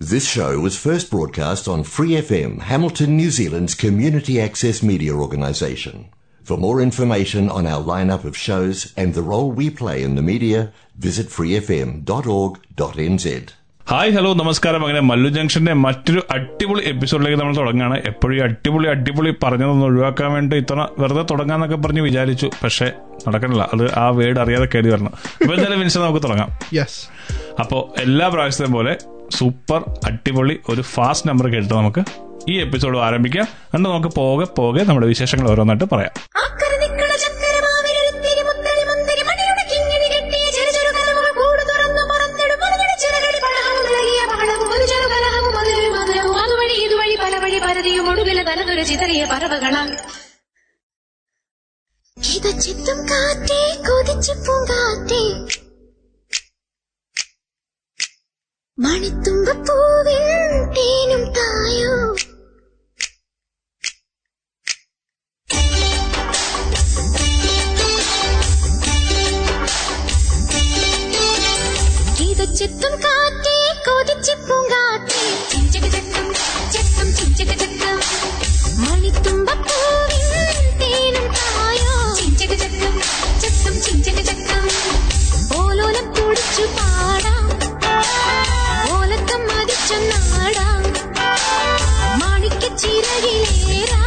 This show was first broadcast on Free FM, Hamilton, New Zealand's community access media organisation. For more information on our lineup of shows and the role we play in the media, visit freefm.org.nz. Hi hello നമസ്കാരം അങ്ങനെ മല്ലു ജംഗ്ഷന്റെ മറ്റൊരു അടിപൊളി എപ്പിസോഡിലേക്ക് നമ്മൾ തുടങ്ങുകയാണ്. എപ്പോഴും അടിപൊളി അടിപൊളി പറഞ്ഞതൊന്ന് ഒഴിവാക്കാൻ വേണ്ടി ഇത്തവണ വെറുതെ തുടങ്ങാന്നൊക്കെ പറഞ്ഞ് വിചാരിച്ചു. പക്ഷെ നടക്കണില്ല. അത് ആ വേർഡ് അറിയാതെ കയറി വരണം. ഇപ്പൊ എന്തായാലും വിൻസ് നമുക്ക് തുടങ്ങാം. യെസ് അപ്പോൾ എല്ലാ പ്രാവശ്യത്തെയും പോലെ സൂപ്പർ അടിപൊളി ഒരു ഫാസ്റ്റ് നമ്പർ കേട്ടോ നമുക്ക്? ഈ എപ്പിസോഡ് ആരംഭിക്കാം. എന്നിട്ട് നമുക്ക് പോകെ പോകെ നമ്മുടെ വിശേഷങ്ങൾ ഓരോന്നായിട്ട് പറയാം. ചിതറിയ പറവകളാൽ. കിതച്ചെത്തും കാറ്റേ കൊതിച്ചു പൂങ്കാറ്റേ. മണിത്തുമ്പപ്പൂവിൻ തേനും ഓലോലം തുടിച്ചു പാടാം. சொன்னாடா மாணிக்க சிறகிலேரா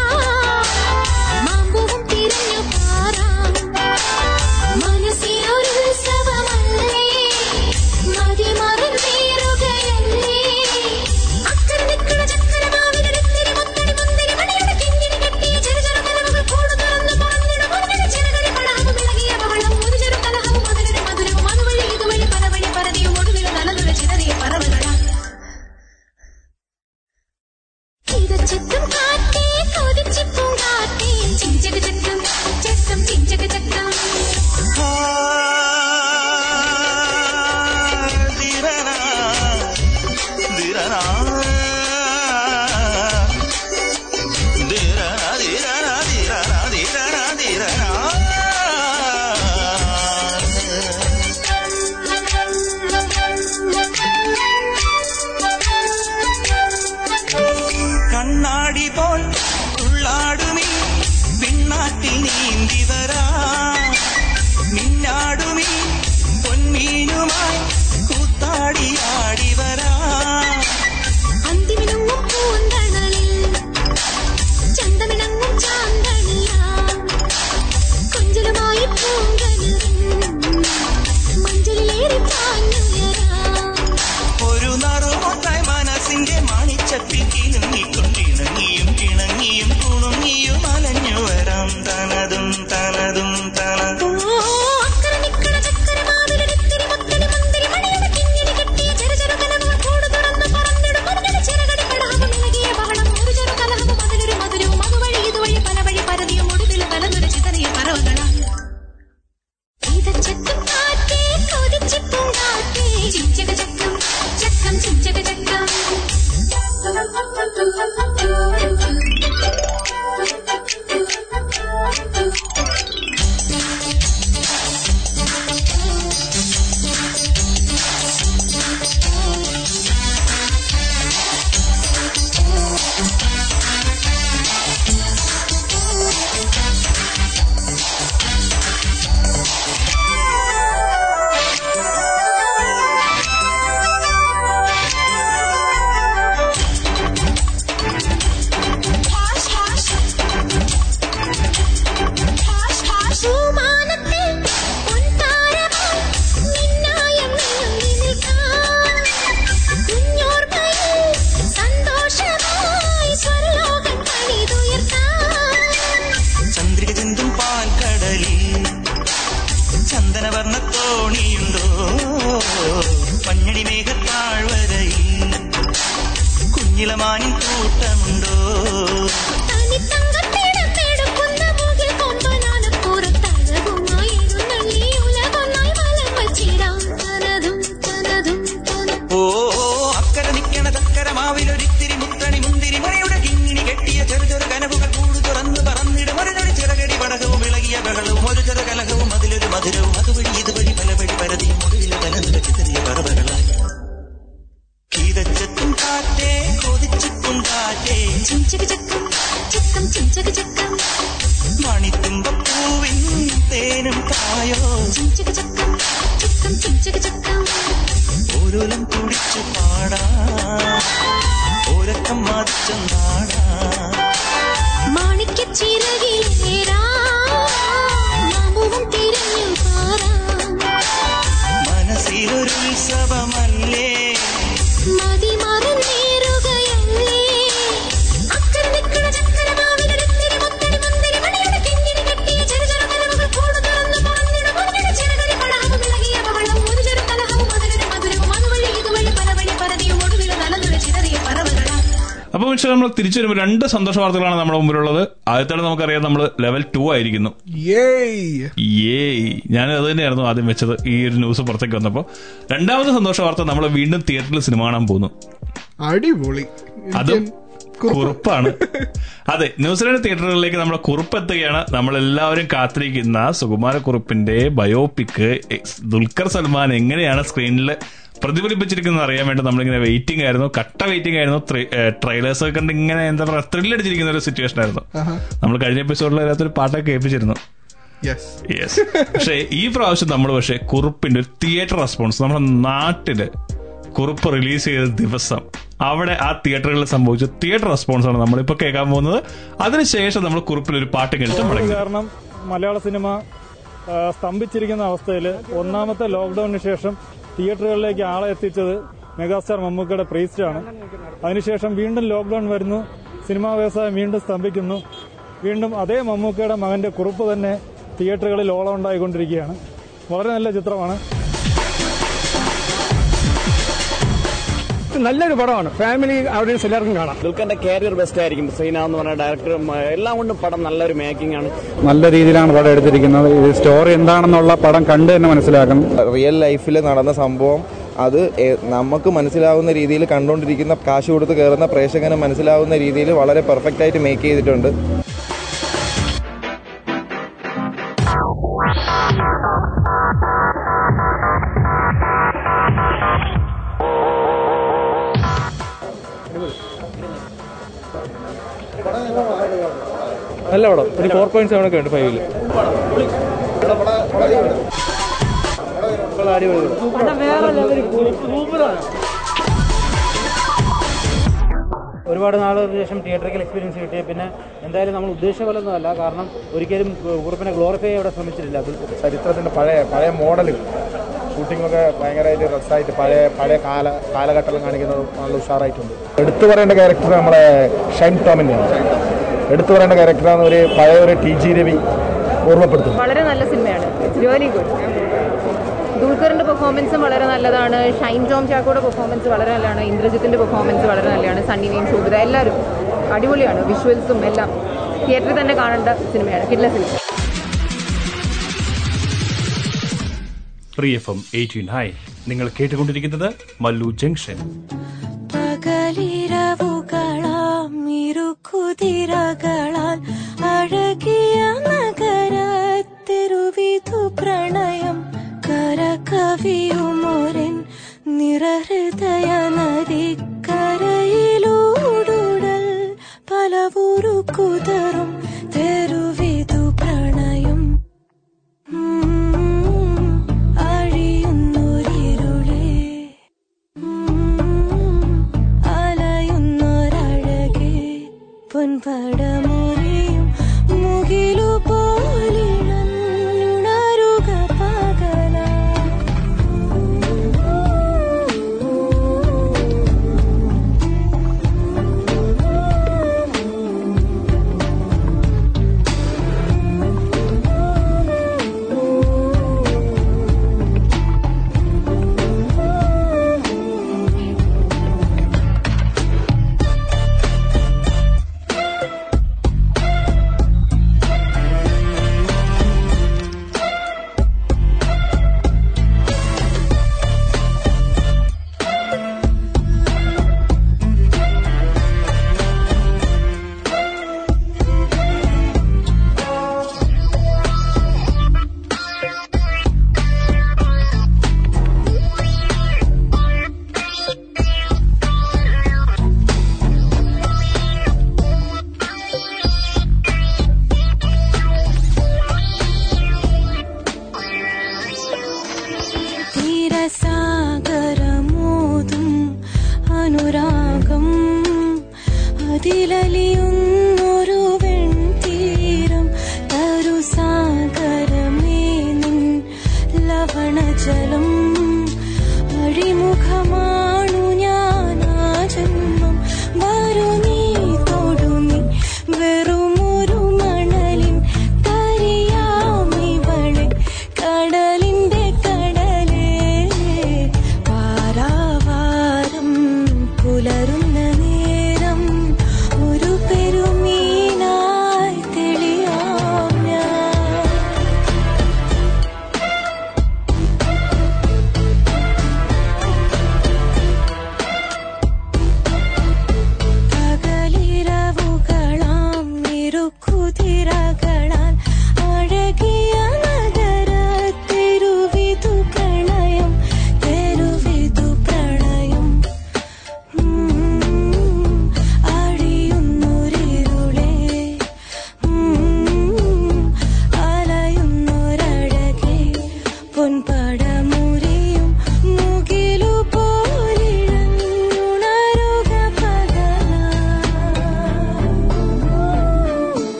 അപ്പൊ നമ്മൾ തിരിച്ചു വരുമ്പോൾ രണ്ട് സന്തോഷ വാർത്തകളാണ് നമ്മുടെ മുമ്പിലുള്ളത്. ആദ്യത്തെ നമുക്കറിയാം നമ്മൾ ലെവൽ ടു ആയിരിക്കുന്നു. ഞാൻ അത് തന്നെയായിരുന്നു ആദ്യം വെച്ചത് ഈ ഒരു ന്യൂസ് പുറത്തേക്ക് വന്നപ്പോൾ. രണ്ടാമത്തെ സന്തോഷ വാർത്ത നമ്മൾ വീണ്ടും തിയേറ്ററിൽ സിനിമ കാണാൻ പോകുന്നു. അടിപൊളി. അതും. കുറുപ്പാണ്. അതെ ന്യൂസിലാൻഡ് തിയേറ്ററുകളിലേക്ക് നമ്മുടെ കുറുപ്പ് എത്തുകയാണ് നമ്മളെല്ലാവരും കാത്തിരിക്കുന്ന സുകുമാരക്കുറുപ്പിന്റെ ബയോപിക്ക് ബയോപിക് ദുൽഖർ സൽമാൻ എങ്ങനെയാണ് സ്ക്രീനിൽ പ്രതിഫലിപ്പിച്ചിരിക്കുന്നത് അറിയാൻ വേണ്ടി നമ്മളിങ്ങനെ വെയിറ്റിംഗ് ആയിരുന്നു. കട്ട വെയിറ്റിംഗ് ആയിരുന്നു. ട്രെയിലേഴ്സ് ഒക്കെ കണ്ട് ഇങ്ങനെ എന്താ പറയുക ത്രില്ലടിച്ചിരിക്കുന്ന ഒരു സിറ്റുവേഷൻ ആയിരുന്നു. നമ്മൾ കഴിഞ്ഞ എപ്പിസോഡിൽ അതിനകത്തൊരു പാട്ടൊക്കെ കേൾപ്പിച്ചിരുന്നു. യെസ് പക്ഷേ ഈ പ്രാവശ്യം നമ്മൾ പക്ഷേ കുറുപ്പിന്റെ ഒരു തിയേറ്റർ റെസ്പോൺസ് നമ്മുടെ നാട്ടിൽ കുറുപ്പ് റിലീസ് ചെയ്ത ദിവസം അവിടെ ആ തിയേറ്ററുകളിൽ സംഭവിച്ച തിയേറ്റർ റെസ്പോൺസ് ആണ് നമ്മളിപ്പോ കേൾക്കാൻ പോകുന്നത്. അതിനുശേഷം നമ്മൾ കുറിപ്പിൽ ഒരു പാട്ട് കേട്ടിട്ട് കാരണം മലയാള സിനിമ സ്തംഭിച്ചിരിക്കുന്ന അവസ്ഥയിൽ ഒന്നാമത്തെ ലോക്ക്ഡൌണിന് ശേഷം തിയേറ്ററുകളിലേക്ക് ആളെ എത്തിച്ചത് മെഗാസ്റ്റാർ മമ്മൂക്കയുടെ പ്രീസ്റ്റ് പ്രീസ്റ്റാണ്. അതിനുശേഷം വീണ്ടും ലോക്ക്ഡൌൺ വരുന്നു സിനിമാ വ്യവസായം വീണ്ടും സ്തംഭിക്കുന്നു. വീണ്ടും അതേ മമ്മൂക്കയുടെ മകന്റെ കുറിപ്പ് തന്നെ തിയേറ്ററുകളിൽ ഓളം ഉണ്ടായിക്കൊണ്ടിരിക്കുകയാണ് വളരെ നല്ല ചിത്രമാണ്. നല്ലൊരു പടമാണ്. ഫാമിലി ഓഡിയൻസ് എല്ലാവർക്കും കാണാം. ദുൽഖറിന്റെ കരിയർ ബെസ്റ്റ് ആയിരിക്കും. സീന എന്ന് പറഞ്ഞ ഡയറക്ടറും എല്ലാം കൊണ്ടും പടം നല്ലൊരു മേക്കിംഗ് ആണ്. നല്ല രീതിയിലാണ് പടം എടുത്തിരിക്കുന്നത്. ഇത് സ്റ്റോറി എന്താണെന്നുള്ള പടം കണ്ട് തന്നെ മനസ്സിലാക്കണം. റിയൽ ലൈഫിൽ നടന്ന സംഭവം അത് നമുക്ക് മനസ്സിലാവുന്ന രീതിയിൽ കണ്ടുകൊണ്ടിരിക്കുന്ന കാശ് കൊടുത്ത് കയറുന്ന പ്രേക്ഷകന് മനസ്സിലാവുന്ന രീതിയിൽ വളരെ പെർഫെക്റ്റ് ആയിട്ട് മേക്ക് ചെയ്തിട്ടുണ്ട്. നല്ല പടം. ഒരു ഫോർ പോയിന്റ് സെവൻ ഒക്കെ ഉണ്ട് ഫൈവിൽ ഒരുപാട് നാളുകൾക്ക് ശേഷം തിയേറ്ററിക്കൽ എക്സ്പീരിയൻസ് കിട്ടിയ പിന്നെ എന്തായാലും നമ്മൾ ഉദ്ദേശിച്ച പോലെ കാരണം ഒരിക്കലും കുറിപ്പിനെ ഗ്ലോറിഫൈ അവിടെ ശ്രമിച്ചിട്ടില്ല. അതിൽ ചരിത്രത്തിന്റെ പഴയ പഴയ മോഡലുകൾ ഷൂട്ടിങ്ങൊക്കെ ഭയങ്കരമായിട്ട് രസമായിട്ട് പഴയ പഴയ കാല കാലഘട്ടം കാണിക്കുന്നത് നല്ല ഉഷാറായിട്ടുണ്ട്. എടുത്തു പറയേണ്ട ക്യാരക്ടർ നമ്മളെ ഷൈൻ ടോമിന്റെയാണ്. എടുത്തു പറയേണ്ട ക്യാരക്ടറാണ് ഒരു പഴയ ഒരു ടി ജി രവി ഓർമ്മപ്പെടുത്തും വളരെ നല്ല സിനിമയാണ്. Very good. ദുൽഖറിന്റെ പെർഫോമൻസും വളരെ നല്ലതാണ്. ഷൈൻ ജോം ചാക്കോയുടെ പെർഫോമൻസ് വളരെ നല്ലതാണ്. ഇന്ദ്രജിത്തിന്റെ പെർഫോമൻസ് വളരെ നല്ലതാണ്. സണ്ണി വെയിൻ ശോഭിത എല്ലാവരും അടിപൊളിയാണ്. വിഷ്വൽസും എല്ലാം. തിയേറ്ററിൽ തന്നെ കാണേണ്ട സിനിമയാണ്. കിഡ്ല സിനിമ. പ്രിയ എഫ് എം എയ്റ്റീൻ ഹൈ നിങ്ങൾ കേട്ടുകൊണ്ടിരിക്കുന്നത് മല്ലു ജംഗ്ഷൻ. ഇരുകുതിരകളാൽ അഴകിയ നഗരത്തിരുവിധു പ്രണയം കരകവിയുമൊരൻ നിറഹൃദയ നദിക്കരയിലൂടുടൽ പലവുരു കുതറും comparar.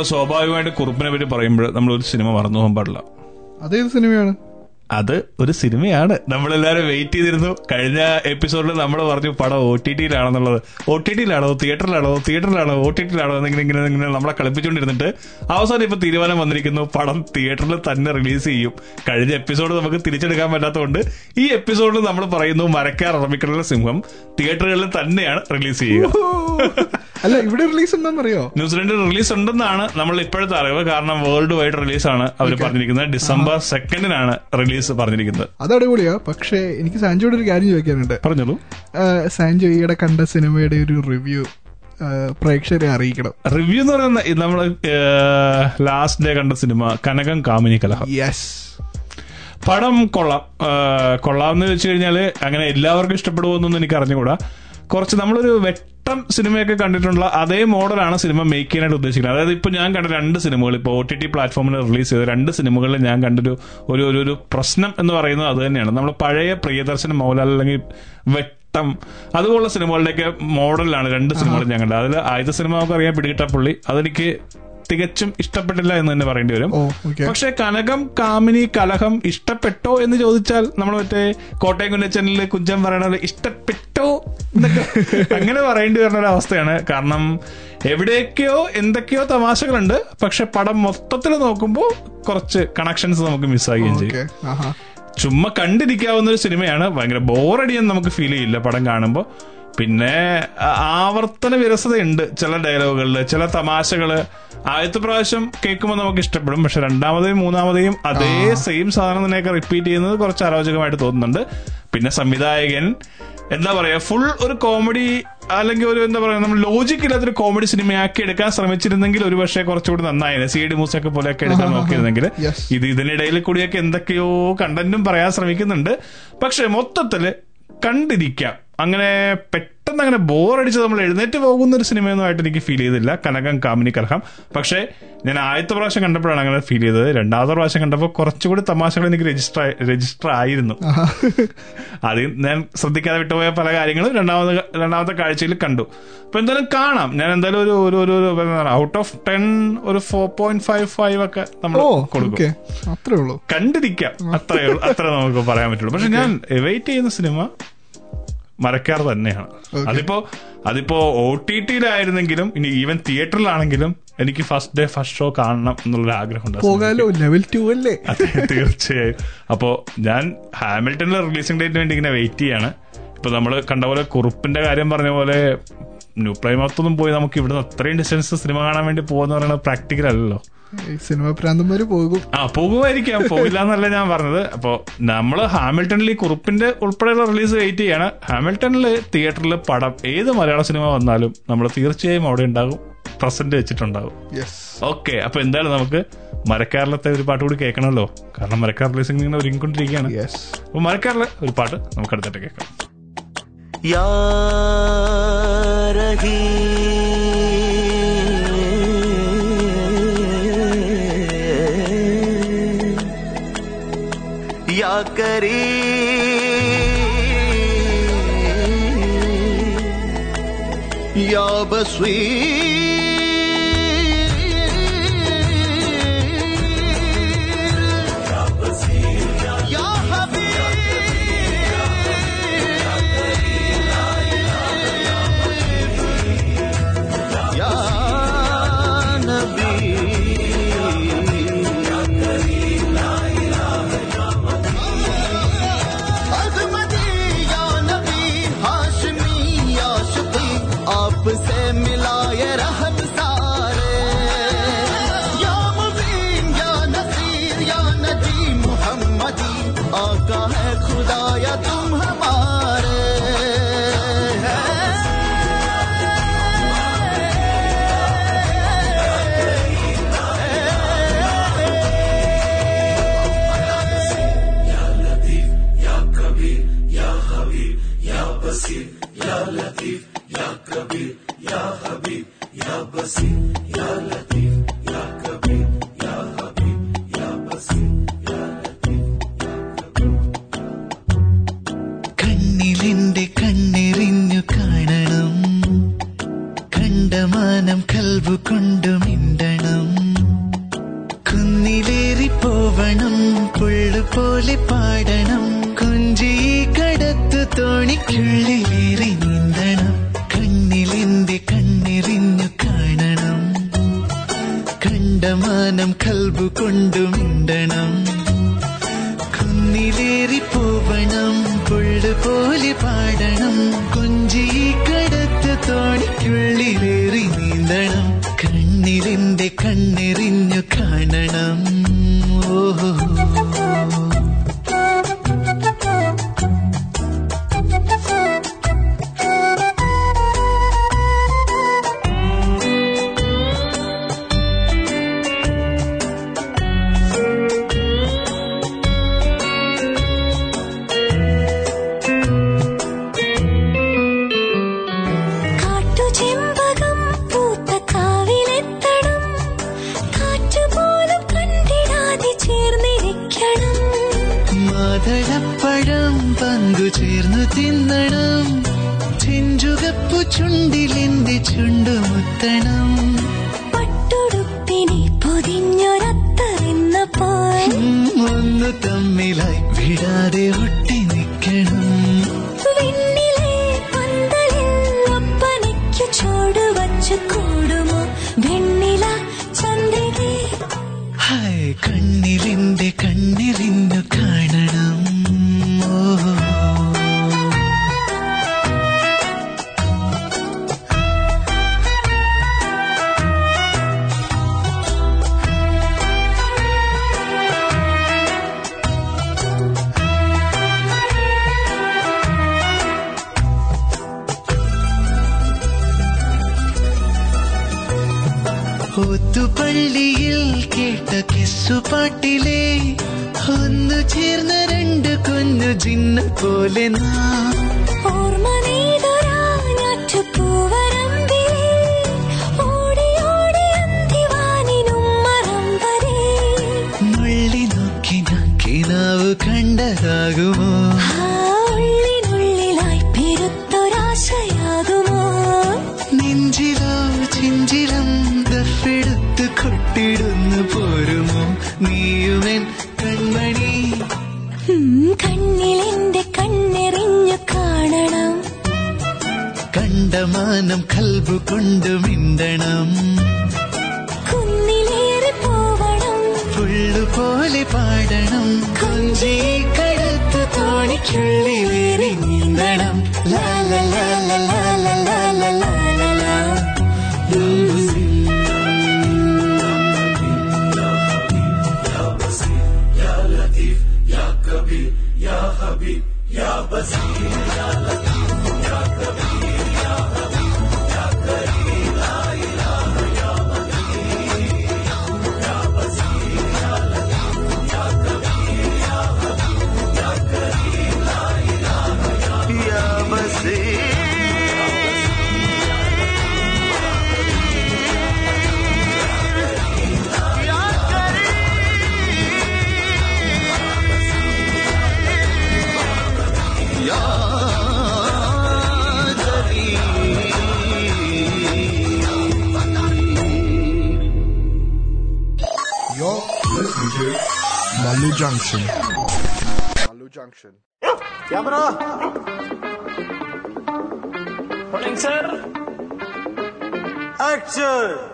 നമ്മൾ സ്വാഭാവികമായിട്ട് കുറുപ്പിനെ പറ്റി പറയുമ്പോൾ നമ്മൾ ഒരു സിനിമ മറന്നു പോകാൻ പാടില്ല. അതേത് സിനിമയാണ്? അത് ഒരു സിനിമയാണ്. നമ്മളെല്ലാരും വെയിറ്റ് ചെയ്തിരുന്നു. കഴിഞ്ഞ എപ്പിസോഡിൽ നമ്മൾ പറഞ്ഞു പടം ഒ ടി ടിയിലാണെന്നുള്ളത് ഒ ടി ടിയിലാണോ തിയേറ്ററിലാണോ തിയേറ്ററിലാണോ ഒ ടി ടിയിലാണോ എന്നിങ്ങനെ ഇങ്ങനെ ഇങ്ങനെ നമ്മളെ കളിപ്പിച്ചുകൊണ്ടിരുന്നിട്ട് അവസാനം ഇപ്പൊ തീരുമാനം വന്നിരിക്കുന്നു പടം തിയേറ്ററിൽ തന്നെ റിലീസ് ചെയ്യും. കഴിഞ്ഞ എപ്പിസോഡ് നമുക്ക് തിരിച്ചെടുക്കാൻ പറ്റാത്തതുകൊണ്ട് ഈ എപ്പിസോഡിൽ നമ്മൾ പറയുന്നു മരക്കാർ അറബിക്കടലിലെ സിംഹം തിയേറ്ററുകളിൽ തന്നെയാണ് റിലീസ് ചെയ്യുക. അല്ല ഇവിടെ റിലീസ് ഉണ്ടെന്നറിയോ ന്യൂസിലൻഡിൽ റിലീസ് ഉണ്ടെന്നാണ് നമ്മൾ ഇപ്പോഴത്തെ അറിവ്. കാരണം വേൾഡ് വൈഡ് റിലീസ് ആണ് അവർ പറഞ്ഞിരിക്കുന്നത്. ഡിസംബർ സെക്കൻഡിനാണ് റിലീസ് പറഞ്ഞിരിക്കുന്നത്. അത് അടിപൊളിയാ. പക്ഷേ എനിക്ക് സാൻജോയുടെ ഒരു കാര്യം ചോദിക്കാനുണ്ട്. പറഞ്ഞോളൂ. സാൻജോ ഈയിടെ കണ്ട സിനിമയുടെ ഒരു റിവ്യൂ പ്രേക്ഷകരെ അറിയിക്കണം. റിവ്യൂ എന്ന് പറയുന്ന നമ്മൾ ലാസ്റ്റ് ഡേ കണ്ട സിനിമ കനകം കാമിനി കലഹം. യെസ് പടം കൊള്ളാം. കൊള്ളാം എന്ന് വെച്ച് കഴിഞ്ഞാൽ അങ്ങനെ എല്ലാവർക്കും ഇഷ്ടപ്പെടുമെന്നൊന്നും എനിക്ക് അറിഞ്ഞുകൂടാ. കുറച്ച് നമ്മളൊരു വെട്ടം സിനിമയൊക്കെ കണ്ടിട്ടുള്ള അതേ മോഡലാണ് സിനിമ മേക്ക് ചെയ്യാനായിട്ട് ഉദ്ദേശിക്കുന്നത്. അതായത് ഇപ്പൊ ഞാൻ കണ്ട രണ്ട് സിനിമകൾ ഇപ്പോൾ ഒ ടി ടി പ്ലാറ്റ്ഫോമിൽ റിലീസ് ചെയ്ത രണ്ട് സിനിമകളിൽ ഞാൻ കണ്ടൊരു ഒരു ഒരു പ്രശ്നം എന്ന് പറയുന്നത് അത് തന്നെയാണ്. നമ്മൾ പഴയ പ്രിയദർശൻ മോഹൻലാൽ അല്ലെങ്കിൽ വെട്ടം അതുപോലുള്ള സിനിമകളുടെയൊക്കെ മോഡലാണ് രണ്ട് സിനിമകളും ഞാൻ കണ്ടത്. അതിൽ ആദ്യത്തെ സിനിമ നമുക്കറിയാം പിടികിട്ടപ്പുള്ളി അതെനിക്ക് തികച്ചും ഇഷ്ടപ്പെട്ടില്ല എന്ന് തന്നെ പറയേണ്ടി വരും. പക്ഷെ കനകം കാമിനി കലഹം ഇഷ്ടപ്പെട്ടോ എന്ന് ചോദിച്ചാൽ നമ്മൾ മറ്റേ കോട്ടയം കുന്നച്ചനിൽ കുഞ്ചൻ പോലെ ഇഷ്ടപ്പെട്ടോ എന്നൊക്കെ അങ്ങനെ പറയേണ്ടി വരുന്ന ഒരു അവസ്ഥയാണ്. കാരണം എവിടെയൊക്കെയോ എന്തൊക്കെയോ തമാശകളുണ്ട്. പക്ഷെ പടം മൊത്തത്തിൽ നോക്കുമ്പോൾ കുറച്ച് കണക്ഷൻസ് നമുക്ക് മിസ്സാകുകയും ചെയ്യും. ചുമ്മാ കണ്ടിരിക്കാവുന്ന ഒരു സിനിമയാണ്. ഭയങ്കര ബോറടിയെന്ന് നമുക്ക് ഫീൽ ചെയ്യില്ല പടം കാണുമ്പോൾ പിന്നെ ആവർത്തന വിരസതയുണ്ട് ചില ഡയലോഗുകളിൽ ചില തമാശകൾ. ആദ്യത്തെ പ്രാവശ്യം കേൾക്കുമ്പോൾ നമുക്ക് ഇഷ്ടപ്പെടും പക്ഷെ രണ്ടാമതെയും മൂന്നാമതെയും അതേ സെയിം സാധനം തന്നെയൊക്കെ റിപ്പീറ്റ് ചെയ്യുന്നത് കുറച്ച് അരോചകമായിട്ട് തോന്നുന്നുണ്ട്. പിന്നെ സംവിധായകൻ എന്താ പറയാ ഫുൾ ഒരു കോമഡി അല്ലെങ്കിൽ ഒരു എന്താ പറയാ നമ്മൾ ലോജിക് ഇല്ലാത്തൊരു കോമഡി സിനിമയാക്കി എടുക്കാൻ ശ്രമിച്ചിരുന്നെങ്കിൽ ഒരു പക്ഷേ കുറച്ചുകൂടി നന്നായിരുന്നു സി ഡി മൂസൊക്കെ പോലെയൊക്കെ എടുക്കാൻ നോക്കിയിരുന്നെങ്കിൽ. ഇത് ഇതിനിടയിൽ കൂടിയൊക്കെ എന്തൊക്കെയോ കണ്ടന്റും പറയാൻ ശ്രമിക്കുന്നുണ്ട്. പക്ഷെ മൊത്തത്തിൽ കണ്ടിരിക്കാം. അങ്ങനെ പെട്ടെന്ന് അങ്ങനെ ബോറടിച്ച് നമ്മൾ എഴുന്നേറ്റ് പോകുന്ന ഒരു സിനിമയൊന്നുമായിട്ട് എനിക്ക് ഫീൽ ചെയ്തില്ല. കനകം കാമിനി കലഹം. പക്ഷേ ഞാൻ ആദ്യത്തെ പ്രാവശ്യം കണ്ടപ്പോഴാണ് അങ്ങനെ ഫീൽ ചെയ്തത്. രണ്ടാമത്തെ പ്രാവശ്യം കണ്ടപ്പോൾ കുറച്ചുകൂടി തമാശകൾ എനിക്ക് രജിസ്റ്റർ രജിസ്റ്റർ ആയിരുന്നു. അത് ഞാൻ ശ്രദ്ധിക്കാതെ വിട്ടുപോയ പല കാര്യങ്ങളും രണ്ടാമത് രണ്ടാമത്തെ കാഴ്ചയിൽ കണ്ടു. അപ്പൊ എന്തായാലും കാണാം. ഞാൻ എന്തായാലും ഒരു ഒരു ഒരു ഔട്ട് ഓഫ് ടെൻ ഒരു ഫോർ പോയിന്റ് ഫൈവ് ഫൈവ് ഒക്കെ നമ്മൾ കൊടുക്കും. അത്രേ ഉള്ളൂ. കണ്ടിരിക്കാം. അത്രേ ഉള്ളൂ. അത്ര നമുക്ക് പറയാൻ പറ്റുള്ളൂ. പക്ഷെ ഞാൻ വെയിറ്റ് ചെയ്യുന്ന സിനിമ മരക്കാർ തന്നെയാണ്. അതിപ്പോ അതിപ്പോ ഒ ടി ടിയിലായിരുന്നെങ്കിലും ഇനി ഈവൻ തിയേറ്ററിലാണെങ്കിലും എനിക്ക് ഫസ്റ്റ് ഡേ ഫസ്റ്റ് ഷോ കാണണം എന്നുള്ള ആഗ്രഹം ഉണ്ട്. പോകാലോ ലെവൽ ടു അല്ലേ? അതെ തീർച്ചയായും. അപ്പോ ഞാൻ ഹാമിൽട്ടണിലെ റിലീസിംഗ് ഡേറ്റിന് വേണ്ടി ഇങ്ങനെ വെയിറ്റ് ചെയ്യാണ്. ഇപ്പൊ നമ്മൾ കണ്ട പോലെ കുറുപ്പിന്റെ കാര്യം പറഞ്ഞ പോലെ ന്യൂ പ്രൈമത്തൊന്നും പോയി നമുക്ക് ഇവിടുന്ന് അത്രയും ഡിസ്റ്റൻസ് സിനിമ കാണാൻ വേണ്ടി പോകുന്ന പറയുന്നത് പ്രാക്ടിക്കൽ അല്ലല്ലോ. സിനിമ പ്രാന്തന്മാര് പോകും. ആ പോകുമായിരിക്കാം. പോയില്ല എന്നല്ല ഞാൻ പറഞ്ഞത്. അപ്പോ നമ്മൾ ഹാമിൽട്ടണിൽ ഈ കുറുപ്പിന്റെ ഉൾപ്പെടെയുള്ള റിലീസ് വെയിറ്റ് ചെയ്യാണ്. ഹാമിൽട്ടണിൽ തിയേറ്ററിൽ പടം ഏത് മലയാള സിനിമ വന്നാലും നമ്മൾ തീർച്ചയായും അവിടെ ഉണ്ടാകും. പ്രസന്റ് വെച്ചിട്ടുണ്ടാകും. ഓക്കെ അപ്പൊ എന്തായാലും നമുക്ക് മരക്കാറിലത്തെ ഒരു പാട്ട് കൂടി കേൾക്കണമല്ലോ. കാരണം മരക്കാർ റിലീസിംഗ് ഇങ്ങനെ ഒരുങ്ങിക്കൊണ്ടിരിക്കുകയാണ്. അപ്പൊ മരക്കാറിലെ ഒരു പാട്ട് നമുക്ക് അടുത്തിട്ട് കേൾക്കാം. या रही या करी या बसवी brief. Hi കണ്ണിലിന്ത Malu Junction. Morning, sir. Action.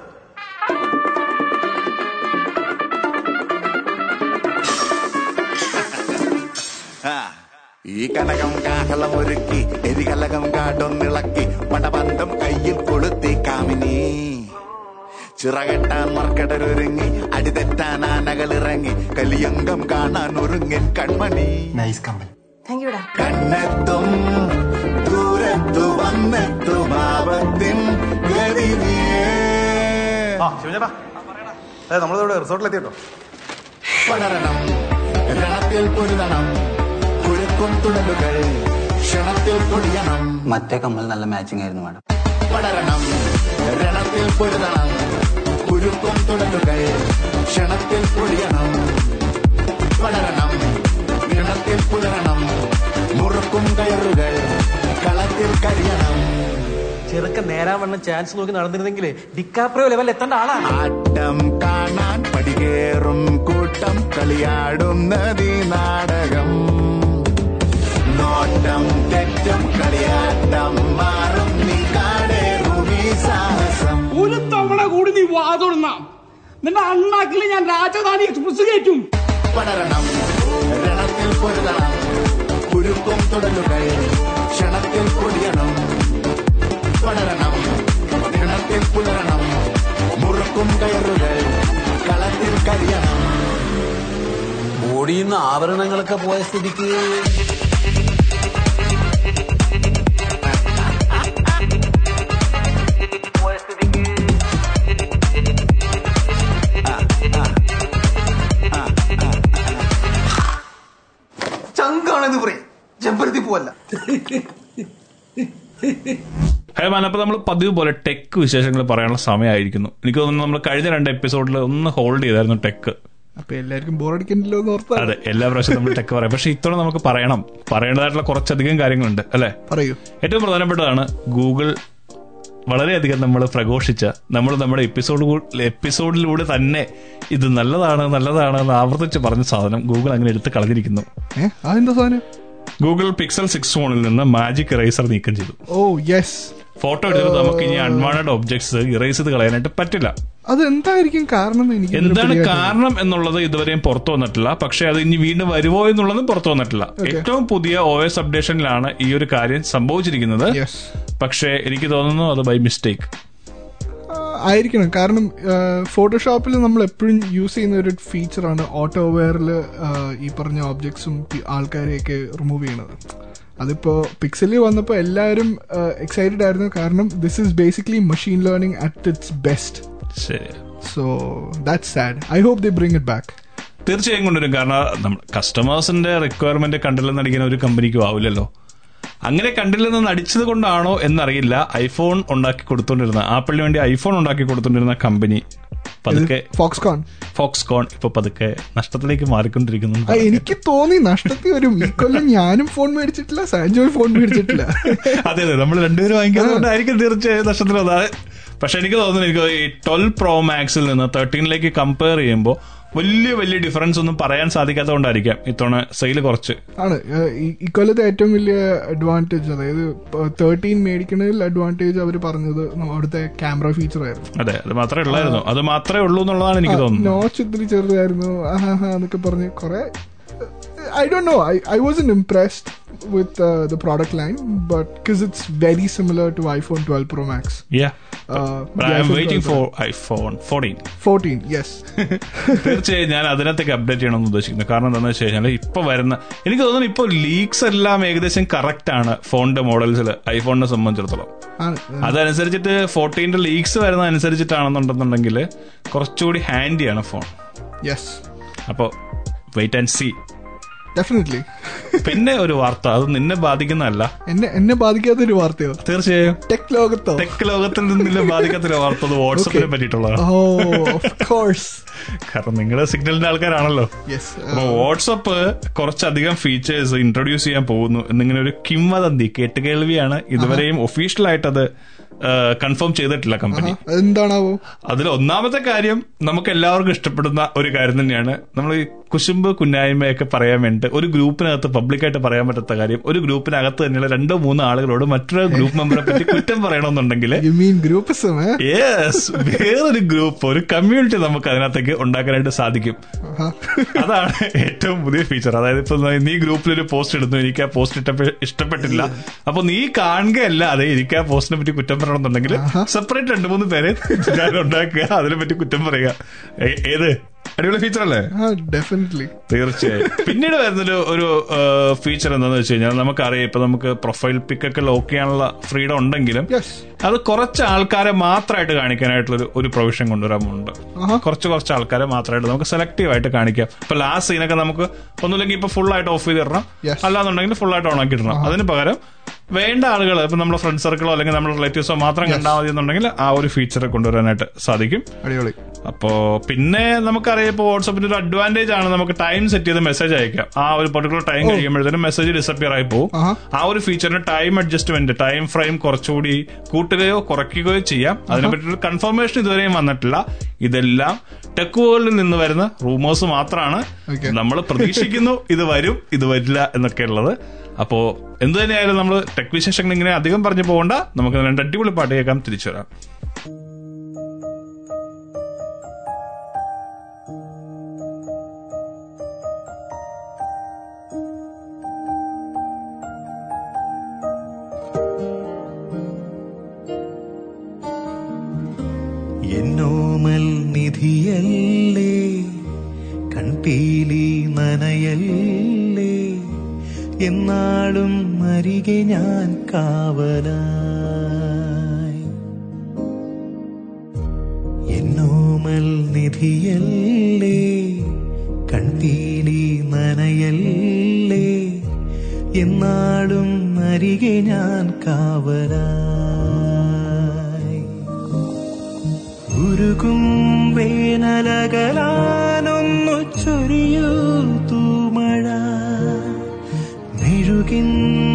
ആ, ഈ കനകം കാഹളമൊരുക്കി എരികലകം കാട്ടൊന്നിളക്കി പടബന്ധം കയ്യിൽ കൊളുത്തി കാമിനി ചിറകെട്ടാൻ മർക്കടരൊരുങ്ങി അടിതെറ്റാൻ ആനകൾ ഇറങ്ങി കലിയംഗം കാണാൻ ഒരുങ്ങൻ കൺമണി. നൈസ് കമ്പനി കണ്ണെത്തും ദൂരത്തു വന്നെത്തും ആപത്തിൻ നമ്മളിവിടെ റിസോർട്ടിലെത്തിട്ടോ പടരണം രണത്തിൽ പൊരുതണം കുഴുക്കും തുടലുകൾ ക്ഷണത്തിൽ പൊടിയണം. മറ്റേ കമ്മൽ നല്ല മാച്ചിങ് ആയിരുന്നു മാഡം. പടരണം രണത്തിൽ പൊരുതണം. കുരുക്കും തുടലുകൾ ക്ഷണത്തിൽ പൊഴിയണം. പടരണം ഗണത്തിൽ പുലരണം. മുറുക്കും കയറുകൾ കളത്തിൽ കരിയണം. ചെറുക്കൻ നേരാൻ വണ്ണം ചാൻസ് നോക്കി നടന്നിരുന്നെങ്കിൽ ഡിക്കാപ്രിയോ ലെവൽ എത്തേണ്ട ആളാണ്. ആട്ടം കാണാൻ പടികേറും കൂട്ടം കളിയാടും നാടകം. നോട്ടം തെറ്റും കളിയാട്ടം കൂടി നീ വാതൊടുന്ന നിന്റെ അണ്ണാക്കിൽ ഞാൻ രാജധാനി എക്സ്പ്രസ് കയറ്റും. പടരണം. രണത്തിൽ പൊരുതണം. കുരുക്കും തുടലുകൾ ക്ഷണത്തിൽ പൊടിയണം. പടരണം. രണത്തിൽ പുലരണം. മുറുക്കും കയറുകൾ കളത്തിൽ കരിയണം. ബോഡിയിൽ നിന്ന് ആഭരണങ്ങളൊക്കെ പോയ സ്ഥിതിക്ക് പോവല്ല. ഹേ മാൻ അപ്പൊ നമ്മൾ പതിവ് പോലെ ടെക് വിശേഷങ്ങൾ പറയാനുള്ള സമയമായിരിക്കുന്നു. എനിക്ക് തോന്നുന്നു നമ്മൾ കഴിഞ്ഞ രണ്ട് എപ്പിസോഡിൽ ഒന്ന് ഹോൾഡ് ചെയ്തായിരുന്നു ടെക്. അപ്പൊ എല്ലാവർക്കും ബോറടിക്കണ്ടല്ലോ എന്ന് ഓർത്താ? അതെ എല്ലാ പ്രാവശ്യവും നമ്മൾ ടെക് പറയാം. പക്ഷെ ഇത്തവണ നമുക്ക് പറയണം. പറയേണ്ടതായിട്ടുള്ള കുറച്ചധികം കാര്യങ്ങളുണ്ട് അല്ലെ? പറയൂ. ഏറ്റവും പ്രധാനപ്പെട്ടതാണ് ഗൂഗിൾ വളരെയധികം നമ്മൾ പ്രഘോഷിച്ച നമ്മൾ നമ്മുടെ എപ്പിസോഡ് എപ്പിസോഡിലൂടെ തന്നെ ഇത് നല്ലതാണ് നല്ലതാണ് എന്ന് ആവർത്തിച്ച് പറഞ്ഞ സാധനം ഗൂഗിൾ അങ്ങനെ എടുത്ത് കളഞ്ഞിരിക്കുന്നു. അതെന്താ സാധനം? ഗൂഗിൾ പിക്സൽ സിക്സ് ഫോണിൽ നിന്ന് മാജിക് ഇറേസർ നീക്കം ചെയ്തു. ഓ യെസ് ഫോട്ടോ എടുത്തത് നമുക്ക് ഇനി അൺവാണ്ടഡ് ഒബ്ജക്ട്സ് ഇറേസ് ചെയ്ത് കളയാനായിട്ട് പറ്റില്ല. അത് എന്തായിരിക്കും കാരണം എനിക്ക് എന്താണ്. കാരണം എന്നുള്ളത് ഇതുവരെയും പുറത്തു വന്നിട്ടില്ല. പക്ഷെ അത് ഇനി വീണ്ടും വരുമോ എന്നുള്ളതും പുറത്തു വന്നിട്ടില്ല. ഏറ്റവും പുതിയ ഒ എസ് അപ്ഡേഷനിലാണ് ഈ ഒരു കാര്യം സംഭവിച്ചിരിക്കുന്നത്. പക്ഷേ എനിക്ക് തോന്നുന്നു അത് ബൈ മിസ്റ്റേക്ക് ആയിരിക്കണം. കാരണം ഫോട്ടോഷോപ്പിൽ നമ്മൾ എപ്പോഴും യൂസ് ചെയ്യുന്ന ഒരു ഫീച്ചറാണ് ഓട്ടോ വെയറിൽ ഈ പറഞ്ഞ ഓബ്ജക്ട്സും ആൾക്കാരെയൊക്കെ റിമൂവ് ചെയ്യണത്. അതിപ്പോൾ പിക്സലിൽ വന്നപ്പോൾ എല്ലാവരും എക്സൈറ്റഡ് ആയിരുന്നു. കാരണം this is basically machine learning at its best ശരി. So that sad I hope they bring it back തീർച്ചയായും കൊണ്ടുവരും. കാരണം കസ്റ്റമേഴ്സിന്റെ റിക്വയർമെന്റ് കണ്ടില്ലെന്ന് അടിക്കുന്ന ഒരു കമ്പനിക്കും ആവില്ലല്ലോ. അങ്ങനെ കണ്ടില്ലെന്ന് നടിച്ചത് കൊണ്ടാണോ എന്നറിയില്ല. ഐഫോൺ ഉണ്ടാക്കി കൊടുത്തോണ്ടിരുന്ന ആപ്പിളിന് വേണ്ടി ഐഫോൺ ഉണ്ടാക്കി കൊടുത്തോണ്ടിരുന്ന കമ്പനി പതുക്കെ ഫോക്സ്കോൺ ഫോക്സ്കോൺ ഇപ്പൊ പതുക്കെ നഷ്ടത്തിലേക്ക് മാറിക്കൊണ്ടിരിക്കുന്നു. എനിക്ക് തോന്നി നഷ്ടത്തിൽ വരും ഈ ഞാനും ഫോൺ മേടിച്ചിട്ടില്ല സാൻജോയും ഫോൺ മേടിച്ചിട്ടില്ല. അതെ അതെ നമ്മൾ രണ്ടുപേരും വാങ്ങിക്കുന്നതുകൊണ്ടായിരിക്കും തീർച്ചയായും നഷ്ടത്തിൽ അതായത് പക്ഷെ എനിക്ക് തോന്നുന്നു എനിക്ക് ഈ ട്വൽവ് പ്രോ മാക്സിൽ നിന്ന് തേർട്ടീനിലേക്ക് കമ്പയർ ചെയ്യുമ്പോൾ വലിയ വലിയ ഡിഫറൻസ് ഒന്നും പറയാൻ സാധിക്കാത്തതുകൊണ്ടായിരിക്കാം ഇത്തവണ സെയിൽ കുറച്ച്. ആണ്. ഈ- ഇക്കൊല്ലത്തെ ഏറ്റവും വലിയ അഡ്വാന്റേജ് അതായത് തേർട്ടീൻ മേടിക്കണതിൽ അഡ്വാന്റേജ് അവർ പറഞ്ഞത് അവിടുത്തെ ക്യാമറ ഫീച്ചർ ആയിരുന്നു. അതെ അത് മാത്രമേ ഉള്ളായിരുന്നു. അത് മാത്രമേ ഉള്ളൂ എന്നുള്ളതാണ് എനിക്ക് തോന്നുന്നത്. നോച്ച് ഇത്തിരി ചെറുതായിരുന്നു. ആഹാ എന്നൊക്കെ പറഞ്ഞ് കുറെ I do know I I was impressed with the product line but because it's very similar to iPhone twelve pro max Yeah. But I am waiting for iPhone 14. 14, yes. തീർച്ചയായും ഞാൻ അതിനകത്തേക്ക് അപ്ഡേറ്റ് ചെയ്യണമെന്ന് ഉദ്ദേശിക്കുന്നത് കാരണം എന്താണെന്ന് വെച്ച് കഴിഞ്ഞാൽ ഇപ്പൊ വരുന്ന എനിക്ക് തോന്നുന്നു ഇപ്പോൾ ലീക്സ് എല്ലാം ഏകദേശം കറക്റ്റ് ആണ് ഫോണിന്റെ മോഡൽസിൽ ഐഫോണിനെ സംബന്ധിച്ചിടത്തോളം. അതനുസരിച്ചിട്ട് ഫോർട്ടീന്റെ ലീക്സ് വരുന്ന അനുസരിച്ചിട്ടാണെന്നുണ്ടെന്നുണ്ടെങ്കിൽ കുറച്ചുകൂടി ഹാൻഡിയാണ് ഫോൺ യെസ് അപ്പോൾ വെയിറ്റ് ആൻഡ് സി ഡെഫിനറ്റ്ലി പിന്നെ ഒരു വാർത്ത അത് നിന്നെ ബാധിക്കുന്നതല്ല. എന്നെ എന്നെ ബാധിക്കാത്ത ഒരു വാർത്തയോ? തീർച്ചയായും. ടെക് ലോകത്തോ? ടെക് ലോകത്തിൽ നിന്നില്ല ബാധിക്കാത്തൊരു വാർത്ത അത് വാട്സപ്പിനെ പറ്റിയിട്ടുള്ളതാണ്. കോഴ്സ് കാരണം നിങ്ങളുടെ സിഗ്നലിന്റെ ആൾക്കാരാണല്ലോ. വാട്സപ്പ് കുറച്ചധികം ഫീച്ചേഴ്സ് ഇൻട്രൊഡ്യൂസ് ചെയ്യാൻ പോകുന്നു. എന്നിങ്ങനെ ഒരു കിംവദന്തി കേട്ടുകേൾവിയാണ് ഇതുവരെയും ഒഫീഷ്യലായിട്ട് അത് കൺഫേം ചെയ്തിട്ടില്ല കമ്പനി എന്താണാവോ അതിൽ ഒന്നാമത്തെ കാര്യം നമുക്ക് എല്ലാവർക്കും ഇഷ്ടപ്പെടുന്ന ഒരു കാര്യം തന്നെയാണ്. നമ്മൾ കുശുമ്പ് കുന്നായ്മയൊക്കെ പറയാൻ വേണ്ടി ഒരു ഗ്രൂപ്പിനകത്ത് പബ്ലിക്കായിട്ട് പറയാൻ പറ്റാത്ത കാര്യം ഒരു ഗ്രൂപ്പിനകത്ത് തന്നെയുള്ള രണ്ടോ മൂന്നോ ആളുകളോട് മറ്റൊരു ഗ്രൂപ്പ് മെമ്പറെ പറ്റി കുറ്റം പറയണമെന്നുണ്ടെങ്കിൽ യെസ് വേറൊരു ഗ്രൂപ്പ് ഒരു കമ്മ്യൂണിറ്റി നമുക്ക് അതിനകത്തേക്ക് ഉണ്ടാക്കാനായിട്ട് സാധിക്കും. അതാണ് ഏറ്റവും പുതിയ ഫീച്ചർ അതായത് ഇപ്പൊ നീ ഗ്രൂപ്പിൽ ഒരു പോസ്റ്റ് ഇടുന്നു എനിക്ക് ആ പോസ്റ്റ് ഇഷ്ടപ്പെ- ഇഷ്ടപ്പെട്ടില്ല. അപ്പൊ നീ കാണുകയല്ലാതെ എനിക്ക് ആ പോസ്റ്റിനെ പറ്റി കുറ്റം പറയണമെന്നുണ്ടെങ്കിൽ സെപ്പറേറ്റ് രണ്ട് മൂന്ന് പേരെ ഞാൻ ഉണ്ടാക്കുക അതിനെ പറ്റി കുറ്റം പറയുക. ഏത്? അടിപൊളി ഫീച്ചർ അല്ലേ? ഡെഫിനറ്റ്ലി തീർച്ചയായും. പിന്നീട് വരുന്നൊരു ഒരു ഫീച്ചർ എന്താണെന്ന് വെച്ച് കഴിഞ്ഞാൽ നമുക്കറിയാം ഇപ്പൊ നമുക്ക് പ്രൊഫൈൽ പിക്ക് ഒക്കെ ലോക്ക് ചെയ്യാനുള്ള ഫ്രീഡം ഉണ്ടെങ്കിലും അത് കുറച്ച് ആൾക്കാരെ മാത്രമായിട്ട് കാണിക്കാനായിട്ടുള്ള ഒരു- പ്രൊവിഷൻ കൊണ്ടുവരാമുണ്ട്. കുറച്ച് കുറച്ച് ആൾക്കാരെ മാത്രമായിട്ട് നമുക്ക് സെലക്റ്റീവ് ആയിട്ട് കാണിക്കാം. ഇപ്പൊ ലാസ്റ്റ് സീനൊക്കെ നമുക്ക് ഒന്നുമില്ലെങ്കിൽ ഇപ്പൊ ഫുൾ ആയിട്ട് ഓഫ് ചെയ്തിടണം. അല്ലാന്നുണ്ടെങ്കിൽ ഫുൾ ആയിട്ട് ഓൺ ആക്കി ഇടണം അതിന് പകരം വേണ്ട ആളുകൾ ഇപ്പൊ നമ്മുടെ ഫ്രണ്ട് സർക്കിളോ അല്ലെങ്കിൽ നമ്മുടെ റിലേറ്റീവ്സോ മാത്രം കണ്ടാൽ മതി എന്നുണ്ടെങ്കിൽ ആ ഒരു ഫീച്ചർ കൊണ്ടുവരാനായിട്ട് സാധിക്കും. അടിപൊളി. അപ്പോ പിന്നെ നമുക്കറിയാം ഇപ്പൊ വാട്സപ്പിന്റെ ഒരു അഡ്വാന്റേജ് ആണ് നമുക്ക് ടൈം സെറ്റ് ചെയ്ത് മെസ്സേജ് അയക്കാം ആ ഒരു പെർട്ടിക്കുലർ ടൈം കഴിയുമ്പോഴത്തേനും മെസ്സേജ് ഡിസപ്പിയർ ആയി പോകും ആ ഒരു ഫീച്ചറിന് ടൈം അഡ്ജസ്റ്റ്മെന്റ് ടൈം ഫ്രെയിം കുറച്ചുകൂടി കൂട്ടുകയോ കുറയ്ക്കുകയോ ചെയ്യാം. അതിനെ പറ്റിയൊരു കൺഫർമേഷൻ ഇതുവരെയും വന്നിട്ടില്ല. ഇതെല്ലാം ടെക് വേൾഡിൽ നിന്ന് വരുന്ന റൂമേഴ്സ് മാത്രമാണ്. നമ്മൾ പ്രതീക്ഷിക്കുന്നു ഇത് വരും ഇത് വരില്ല എന്നൊക്കെ ഉള്ളത് അപ്പോ എന്ത് തന്നെയായാലും നമ്മൾ ടെക് വിശേഷങ്ങൾ ഇങ്ങനെ അധികം പറഞ്ഞു പോകണ്ട. നമുക്ക് രണ്ട് അടിപൊളി പാട്ട് കേൾക്കാം തിരിച്ചു വരാം. എന്നോമൽ നിധിയല്ലേ കൺപീലി നനയല്ലേ? എന്നാളും അരികെ ഞാൻ കാവലായി. എന്നോമൽ നിധിയല്ലേ കൺപീലി നനയല്ലേ എന്നാളും അരികെ ഞാൻ കാവലായി. ഉരുകും വേനലകലാനൊന്നു ചൊരിയൂ. മെഴുകിൻ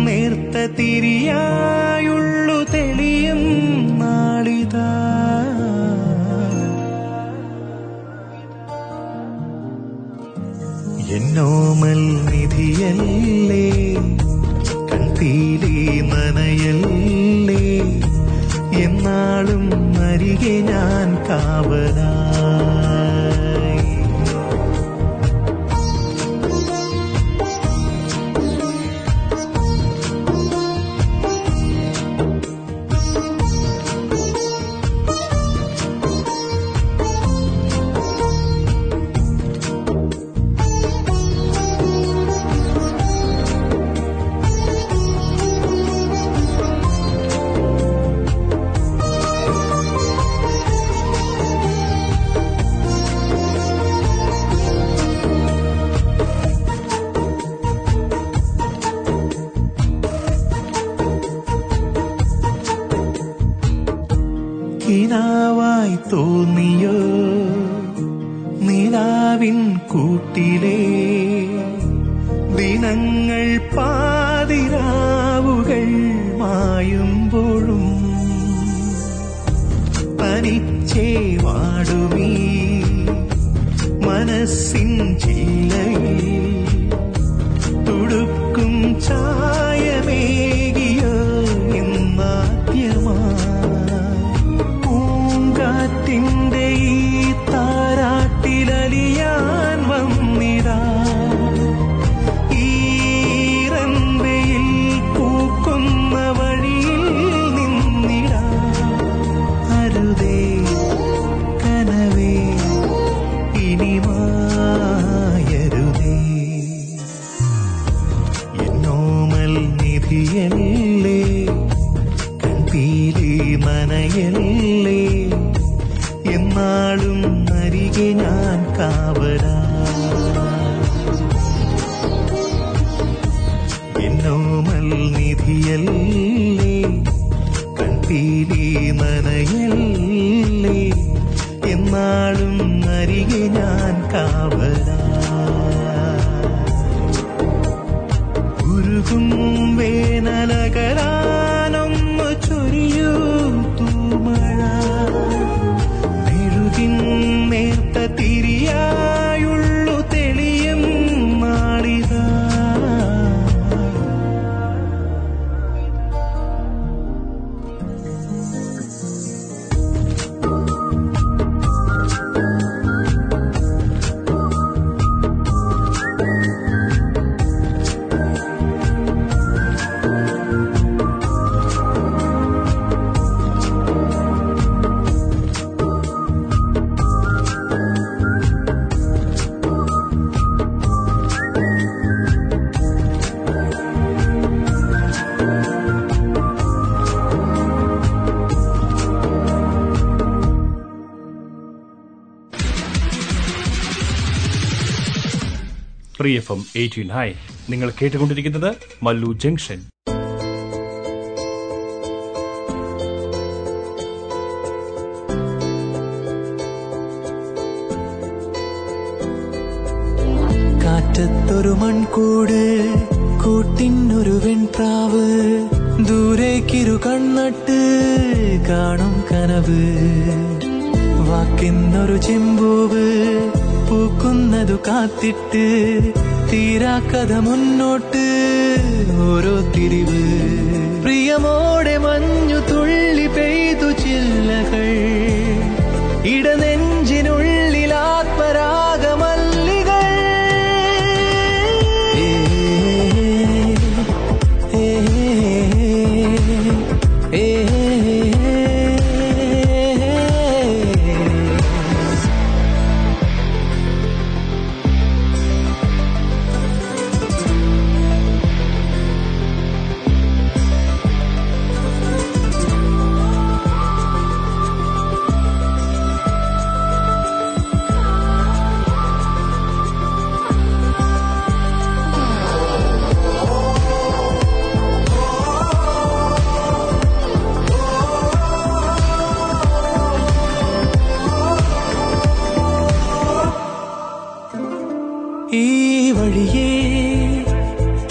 നേർത്ത തിരിയായുള്ളു തെളിയും നാളിതാ. എന്നോമൽ നിധിയല്ലേ കൺതീലി നനയല്ലേ എന്നാളും അരികെ ഞാൻ കാവലായി വാടുമീ free F M eighteen hi നിങ്ങൾ കേട്ടുകൊണ്ടിരിക്കുന്നത് മല്ലു ജംഗ്ഷൻ. കാറ്റത്തൊരു മൺകൂട് കൂട്ടിനൊരു വെൺപ്രാവ് ദൂരേക്കിരു കണ്ണട്ട് കാണും കനവ്. വാക്കിന്നൊരു ചെമ്പൂവ് പൂക്കുന്നതു കാത്തിട്ട് തീരാക്കഥ മുന്നോട്ട്. ഓരോ തിരിവ് പ്രിയമോടെ മഞ്ഞു ഈ വഴിയേ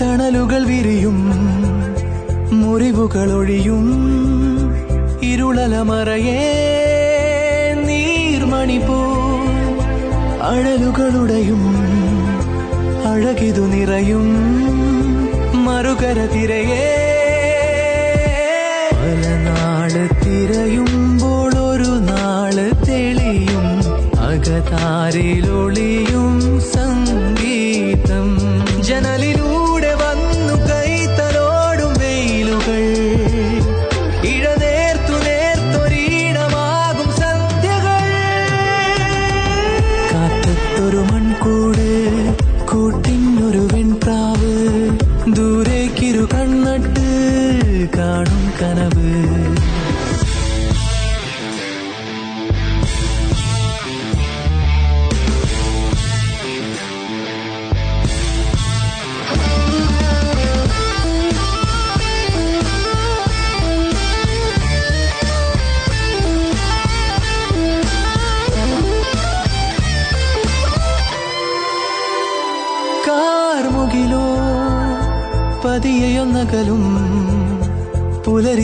തണലുകൾ വിരിയും മുറിവുകൾ ഒഴിയും ഇരുളലമറയേ നീർമണി പോ അഴലുകളുടെയും അഴകിതു നിറയും മറുകര തിരയേ പല നാൾ തിരയുമ്പോൾ ഒരു നാൾ തെളിയും അകതാരിലൊളിയും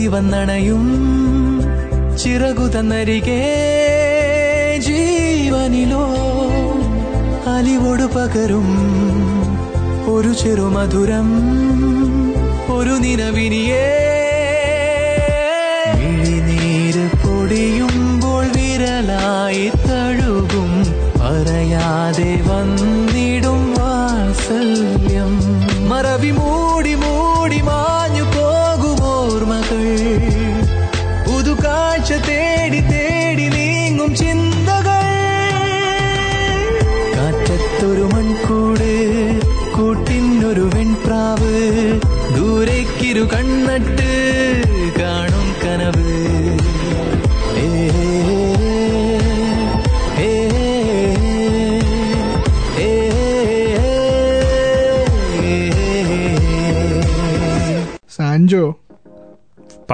വന്നണയും ചിറകു തന്നരികെ ജീവനിലോ അലിവോട് പകരും ഒരു ചെറുമധുരം ഒരു നിലവിനിയേ. മിഴിനീര്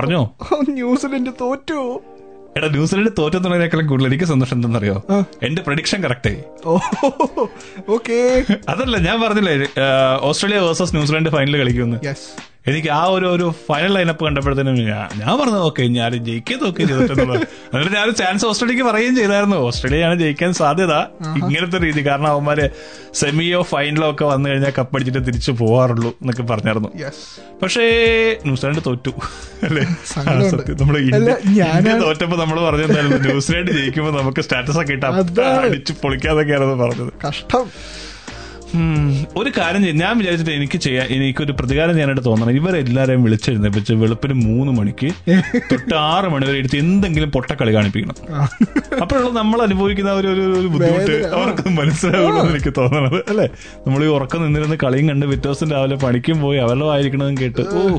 പറഞ്ഞോ? ന്യൂസിലൻഡ് തോറ്റു. എടാ ന്യൂസിലൻഡ് തോറ്റെന്നുള്ളതിനേക്കാളും കൂടുതൽ എനിക്ക് സന്തോഷം എന്തെന്നറിയോ? എന്റെ പ്രഡിക്ഷൻ കറക്റ്റ് ഓക്കേ. അതല്ല ഞാൻ പറഞ്ഞില്ലേ ഓസ്ട്രേലിയ വേഴ്സസ് ന്യൂസിലൻഡ് ഫൈനൽ കളിക്കുന്നു എനിക്ക് ആ ഒരു ഒരു ഫൈനൽ ലൈനപ്പ് കണ്ടപ്പോഴത്തേനും ഞാൻ ഞാൻ പറഞ്ഞു ഓക്കെ ഞാൻ ജയിക്കാൻ നോക്കേ ചെയ്തിട്ടുള്ളത് എന്നിട്ട് ഞാൻ ചാൻസ് ഓസ്ട്രേലിയക്ക് പറയുകയും ചെയ്തായിരുന്നു. ഓസ്ട്രേലിയയാണ് ജയിക്കാൻ സാധ്യത. ഇങ്ങനത്തെ രീതി. കാരണം അവന്മാര് സെമിയോ ഫൈനലോ ഒക്കെ വന്നു കഴിഞ്ഞാൽ കപ്പടിച്ചിട്ട് തിരിച്ചു പോവാറുള്ളൂ എന്നൊക്കെ പറഞ്ഞായിരുന്നു. പക്ഷേ ന്യൂസിലാൻഡ് തോറ്റു. അല്ലേ? തോറ്റപ്പോ നമ്മൾ ഇന്ത്യ നമ്മൾ പറഞ്ഞെന്തായാലും ന്യൂസിലാൻഡ് ജയിക്കുമ്പോ നമുക്ക് സ്റ്റാറ്റസ് ഒക്കെ ഇട്ട്. അടിച്ച് പൊളിക്കാതൊക്കെയായിരുന്നു പറഞ്ഞത്. കഷ്ടം. ഒരു കാര്യം ചെയ്യും. ഞാൻ വിചാരിച്ചിട്ട് എനിക്ക് ചെയ്യാൻ എനിക്കൊരു പ്രതികാരം ചെയ്യാനായിട്ട് തോന്നണം. ഇവരെല്ലാരെയും വിളിച്ചെഴുന്നേപ്പിച്ച് വെളുപ്പിന് മൂന്ന് മണിക്ക് തൊട്ട് ആറ് മണി വരെ എടുത്ത് എന്തെങ്കിലും പൊട്ടക്കളി കാണിപ്പിക്കണം. അപ്പോഴുള്ള നമ്മൾ അനുഭവിക്കുന്ന ഒരു ഒരു- ബുദ്ധിമുട്ട്. അവർക്ക് മനസ്സിലാവുള്ളൂ എനിക്ക് തോന്നണത്. അല്ലെ? നമ്മൾ ഈ ഉറക്കം നിന്നിരുന്ന് കളിയും കണ്ട് പിറ്റേ ദിവസം രാവിലെ പണിക്കും പോയി അവരുടെ വായിരിക്കണതും കേട്ട്. ഓ.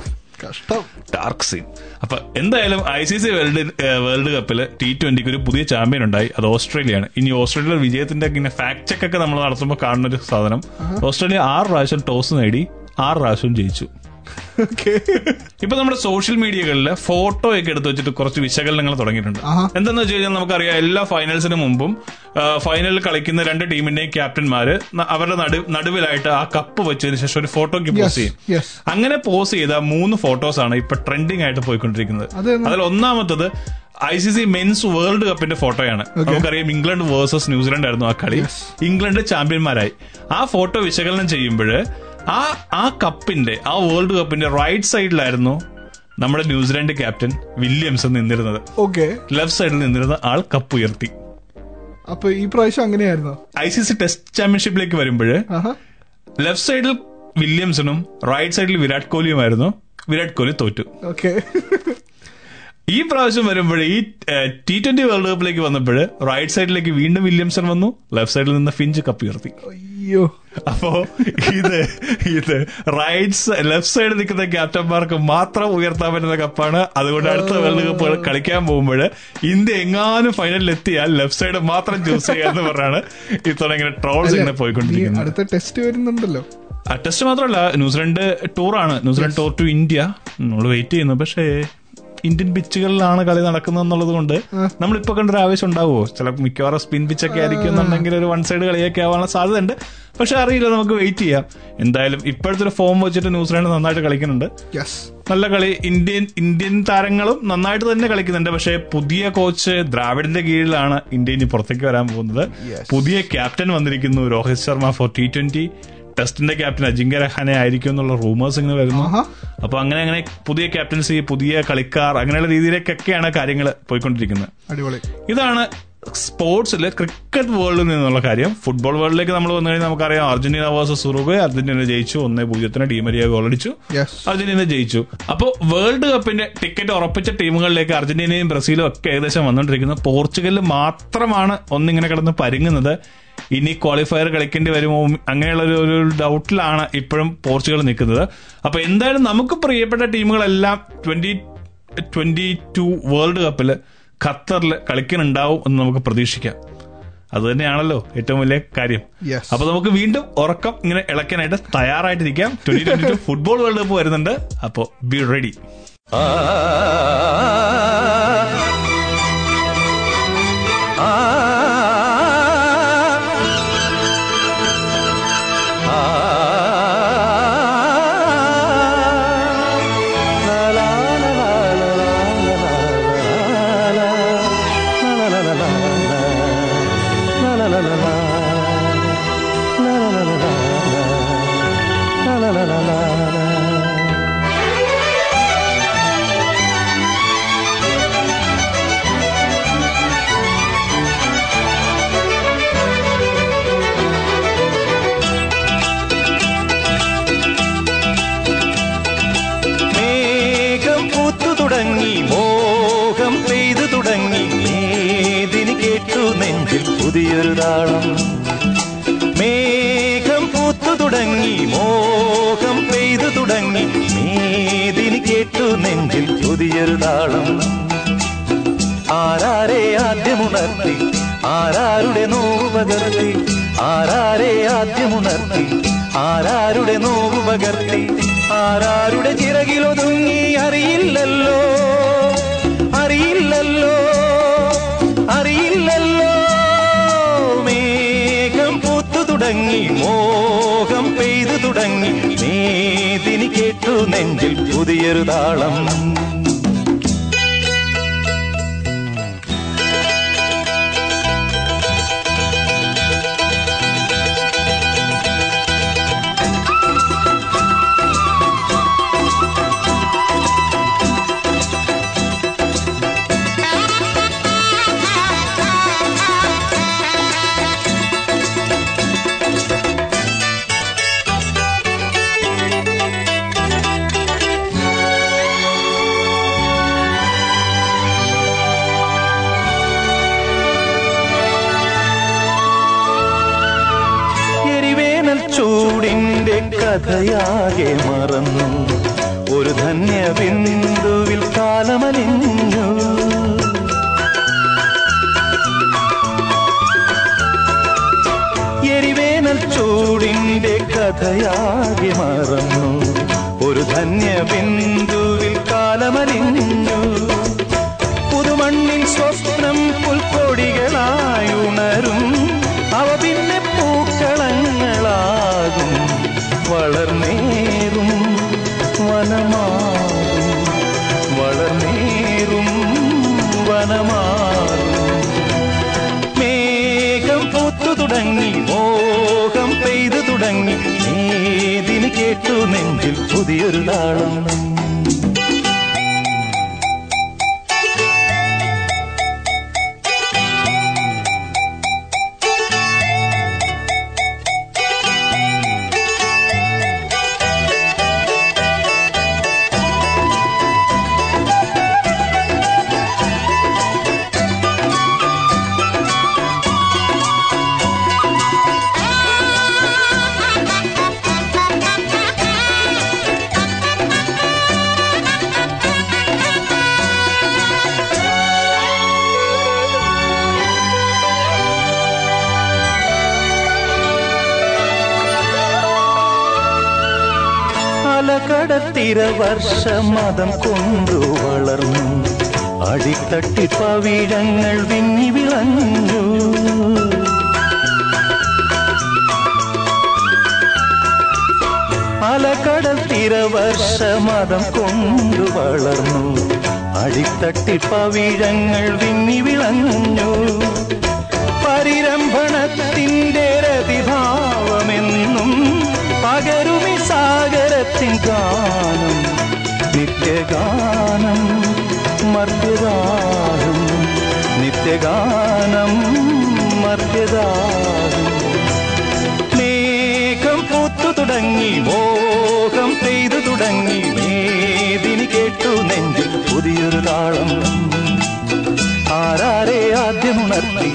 ഡാർക്ക് സീൻ അപ്പൊ എന്തായാലും I C C world world കപ്പിൽ ടി ട്വന്റിക്ക് ഒരു പുതിയ ചാമ്പ്യൻ ഉണ്ടായി. അത് ഓസ്ട്രേലിയയാണ്. ഇനി ഓസ്ട്രേലിയ വിജയത്തിന്റെ ഇങ്ങനെ ഫാക്ട് ചെക്ക് ഒക്കെ നമ്മൾ നടത്തുമ്പോൾ കാണുന്ന ഒരു സാധനം ഓസ്ട്രേലിയ ആറ് പ്രാവശ്യം ടോസ് നേടി ആറ് പ്രാവശ്യം ജയിച്ചു. ഇപ്പൊ നമ്മുടെ സോഷ്യൽ മീഡിയകളിൽ ഫോട്ടോ ഒക്കെ എടുത്തു വെച്ചിട്ട് കുറച്ച് വിശകലനങ്ങൾ തുടങ്ങിയിട്ടുണ്ട്. എന്താന്ന് വെച്ച് കഴിഞ്ഞാൽ നമുക്കറിയാം എല്ലാ ഫൈനൽസിന് മുമ്പും ഫൈനലിൽ കളിക്കുന്ന രണ്ട് ടീമിന്റെയും ക്യാപ്റ്റന്മാര് അവരുടെ നടു നടുവിലായിട്ട് ആ കപ്പ് വെച്ചതിന് ശേഷം ഒരു ഫോട്ടോക്ക് പോസ് ചെയ്യും. അങ്ങനെ പോസ് ചെയ്ത മൂന്ന് ഫോട്ടോസ് ആണ് ഇപ്പൊ ട്രെൻഡിങ് ആയിട്ട് പോയിക്കൊണ്ടിരിക്കുന്നത്. അതിൽ ഒന്നാമത്തത് I C C men's world കപ്പിന്റെ ഫോട്ടോയാണ് നമുക്കറിയാം ഇംഗ്ലണ്ട് വേഴ്സസ് ന്യൂസിലൻഡ് ആയിരുന്നു ആ കളി. ഇംഗ്ലണ്ട് ചാമ്പ്യന്മാരായി ആ ഫോട്ടോ വിശകലനം ചെയ്യുമ്പോൾ ആ ആ കപ്പിന്റെ ആ വേൾഡ് കപ്പിന്റെ റൈറ്റ് സൈഡിലായിരുന്നു നമ്മുടെ ന്യൂസിലാൻഡ് ക്യാപ്റ്റൻ വില്യംസ് നിന്നിരുന്നത്. ഓക്കെ ലെഫ്റ്റ് സൈഡിൽ നിന്നിരുന്ന ആൾ കപ്പ് ഉയർത്തി. അപ്പൊ ഈ പ്രാവശ്യം അങ്ങനെയായിരുന്നു? ഐ സി സി ടെസ്റ്റ് ചാമ്പ്യൻഷിപ്പിലേക്ക് വരുമ്പോൾ ലെഫ്റ്റ് സൈഡിൽ വില്യംസണും റൈറ്റ് സൈഡിൽ വിരാട് കോഹ്ലിയുമായിരുന്നു. വിരാട് കോഹ്ലി തോറ്റു. ഓക്കെ ഈ പ്രാവശ്യം വരുമ്പോൾ ഈ ടി ട്വന്റി വേൾഡ് കപ്പിലേക്ക് വന്നപ്പോൾ റൈറ്റ് സൈഡിലേക്ക് വീണ്ടും വില്യംസൺ വന്നു ലെഫ്റ്റ് സൈഡിൽ നിന്ന് ഫിഞ്ച് കപ്പ് ഉയർത്തി. അയ്യോ. അപ്പോ ഇത് ഇത് റൈറ്റ് ലെഫ്റ്റ് സൈഡ് നിൽക്കുന്ന ക്യാപ്റ്റന്മാർക്ക് മാത്രം ഉയർത്താൻ പറ്റുന്ന കപ്പാണ് അതുകൊണ്ട് അടുത്ത വേൾഡ് കപ്പ് കളിക്കാൻ പോകുമ്പോൾ ഇന്ത്യ എങ്ങാനും ഫൈനലിൽ എത്തിയാൽ ലെഫ്റ്റ് സൈഡ് മാത്രം ചൂസ് ചെയ്യാന്ന് പറഞ്ഞാണ് ഇത്തവണ ഇങ്ങനെ ട്രോൾസ് ഇങ്ങനെ പോയിക്കൊണ്ടിരിക്കുന്നത്. അടുത്ത ടെസ്റ്റ് വരുന്നുണ്ടല്ലോ. ആ ടെസ്റ്റ് മാത്രമല്ല New Zealand ടൂറാണ് New Zealand tour to India നമ്മൾ വെയിറ്റ് ചെയ്യുന്നു. പക്ഷേ ഇന്ത്യൻ പിച്ചുകളിലാണ് കളി നടക്കുന്നത് എന്നുള്ളത് കൊണ്ട് നമ്മളിപ്പോ കണ്ടൊരു ആവേശം ഉണ്ടാവുമോ? ചില മിക്കവാറും സ്പിൻ പിച്ചൊക്കെ ആയിരിക്കും എന്നുണ്ടെങ്കിൽ ഒരു വൺ സൈഡ് കളിയൊക്കെ ആവാനുള്ള സാധ്യതയുണ്ട്. പക്ഷെ അറിയില്ല നമുക്ക് വെയിറ്റ് ചെയ്യാം. എന്തായാലും ഇപ്പോഴത്തെ ഒരു ഫോം വെച്ചിട്ട് ന്യൂസിലാൻഡ് നന്നായിട്ട് കളിക്കുന്നുണ്ട്. നല്ല കളി. ഇന്ത്യൻ ഇന്ത്യൻ താരങ്ങളും നന്നായിട്ട് തന്നെ കളിക്കുന്നുണ്ട്. പക്ഷെ പുതിയ കോച്ച് ദ്രാവിഡിന്റെ കീഴിലാണ് ഇന്ത്യ ഇനി പുറത്തേക്ക് വരാൻ പോകുന്നത്. പുതിയ ക്യാപ്റ്റൻ വന്നിരിക്കുന്നു. Rohit Sharma for T twenty ടെസ്റ്റിന്റെ ക്യാപ്റ്റൻ അജിങ്ക രഹാനെ ആയിരിക്കും എന്നുള്ള റൂമേഴ്സ് ഇങ്ങനെ വരുന്നു. അപ്പൊ അങ്ങനെ അങ്ങനെ പുതിയ ക്യാപ്റ്റൻസി പുതിയ കളിക്കാർ അങ്ങനെയുള്ള രീതിയിലേക്കൊക്കെയാണ് കാര്യങ്ങൾ പോയിക്കൊണ്ടിരിക്കുന്നത്. അടിപൊളി. ഇതാണ് സ്പോർട്സിൽ ക്രിക്കറ്റ് വേൾഡിൽ നിന്നുള്ള കാര്യം. ഫുട്ബോൾ വേൾഡിലേക്ക് നമ്മൾ വന്നു കഴിഞ്ഞാൽ നമുക്കറിയാം അർജന്റീന വേഴ്സസ് ഉറുഗെ അർജന്റീന ജയിച്ചു ഒന്നേ പൂജ്യത്തിന് ടീമരിയ ഗോൾ അടിച്ചു. അർജന്റീന ജയിച്ചു. അപ്പോൾ വേൾഡ് കപ്പിന്റെ ടിക്കറ്റ് ഉറപ്പിച്ച ടീമുകളിലേക്ക് അർജന്റീനയും ബ്രസീലും ഒക്കെ ഏകദേശം വന്നുകൊണ്ടിരിക്കുന്നത് പോർച്ചുഗലിൽ മാത്രമാണ് ഒന്നിങ്ങനെ കിടന്ന് പരുങ്ങുന്നത്. ഇനി ക്വാളിഫയർ കളിക്കേണ്ടി വരുമോ? അങ്ങനെയുള്ള ഒരു ഒരു ഡൗട്ടിലാണ് ഇപ്പോഴും പോർച്ചുഗൽ നിൽക്കുന്നത്. അപ്പൊ എന്തായാലും നമുക്ക് പ്രിയപ്പെട്ട ടീമുകളെല്ലാം ട്വന്റി ട്വന്റി ടു വേൾഡ് കപ്പിൽ ഖത്തറിൽ കളിക്കുന്നുണ്ടാവും എന്ന് നമുക്ക് പ്രതീക്ഷിക്കാം. അത് തന്നെയാണല്ലോ ഏറ്റവും വലിയ കാര്യം. Yes. അപ്പൊ നമുക്ക് വീണ്ടും ഉറക്കം ഇങ്ങനെ ഇളക്കാനായിട്ട് തയ്യാറായിട്ടിരിക്കാം. Twenty twenty two football world cup വരുന്നുണ്ട്. അപ്പോ ബി റെഡി പുതിയൊരു താളം മേഘം പൂത്തു തുടങ്ങി മോഹം പെയ്തു തുടങ്ങി. മേതിന് കേട്ടു നെഞ്ചിൽ പുതിയൊരു താളം ആരാരെ ആദ്യമുണർത്തി ആരാരുടെ നോവ് പകർത്തി ആരാരെ ആദ്യമുണർത്തി ആരാരുടെ നോവ് പകർത്തി ആരാരുടെ ചിറകിലൊതുങ്ങി അറിയില്ലല്ലോ. അറിയില്ലല്ലോ. തുടങ്ങി മോഹം പെയ്തു തുടങ്ങി. മേദിനി കേട്ടു നെഞ്ചിൽ പുതിയൊരു താളം. കഥയാകെ മറന്നു. ഒരു ധന്യ കേട്ടു നെഞ്ചിൽ പുതിയൊരു താളം അലകടത്തിര വർഷമതം കൊണ്ടു വളർന്നു. അടിത്തട്ടി പവിഴങ്ങൾ വിങ്ങി വിളഞ്ഞു. അലകടൽ തിരവർഷമതം കൊണ്ടു വളർന്നു. അടിത്തട്ടി പവിഴങ്ങൾ വിങ്ങി വിളഞ്ഞു. പരിരംഭണത്തിന്റെ രതിഭാവമെന്നും പകരുമി സാഗരത്തിൻ ഗാനം. നിത്യഗാനം മർദ്യദാനം നിത്യഗാനം മർദ്യദാനം മേഘം പൂത്തു തുടങ്ങി മോഹം പെയ്തു തുടങ്ങി. മേദിനി കേട്ടു നെഞ്ചിൽ പുതിയൊരു താളം. ആരാരെ ആദ്യമുണർത്തി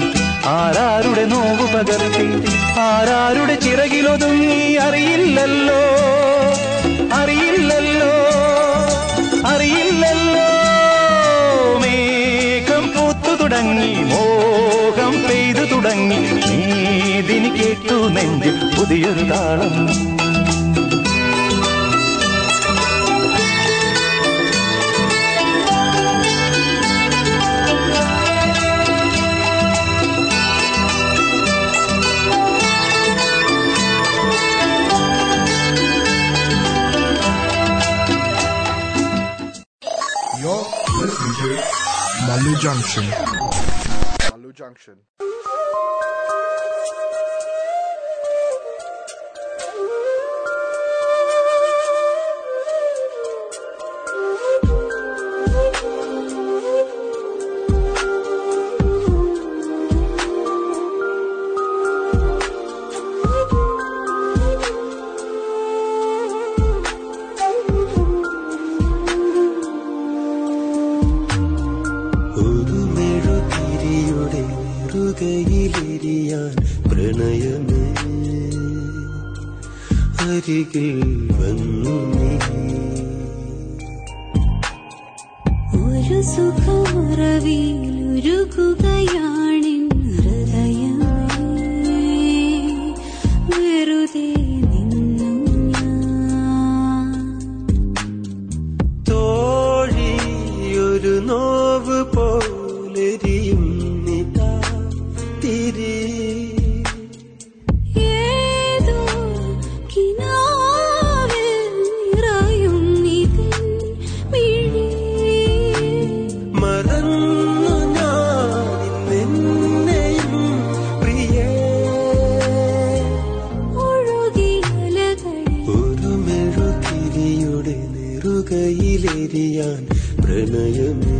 ആരാരുടെ നോവ് പകർത്തി ആരാരുടെ ചിറകിലൊതുങ്ങി അറിയില്ലല്ലോ. അറിയില്ലല്ലോ മേഘം പൂത്തു തുടങ്ങി മോഹം പെയ്തു തുടങ്ങി. നീതിന് കേട്ടു നെഞ്ചിൽ പുതിയൊരു താളം. Junction. Malu Junction. പുകയിലെരിയാൻ പ്രണയമേ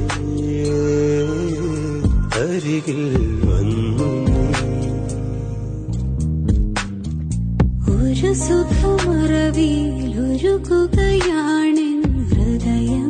അരികിൽ വന്നു ഒരു സുഖമറവിയിൽ ഒരു കുകയാണെൻ ഹൃദയം.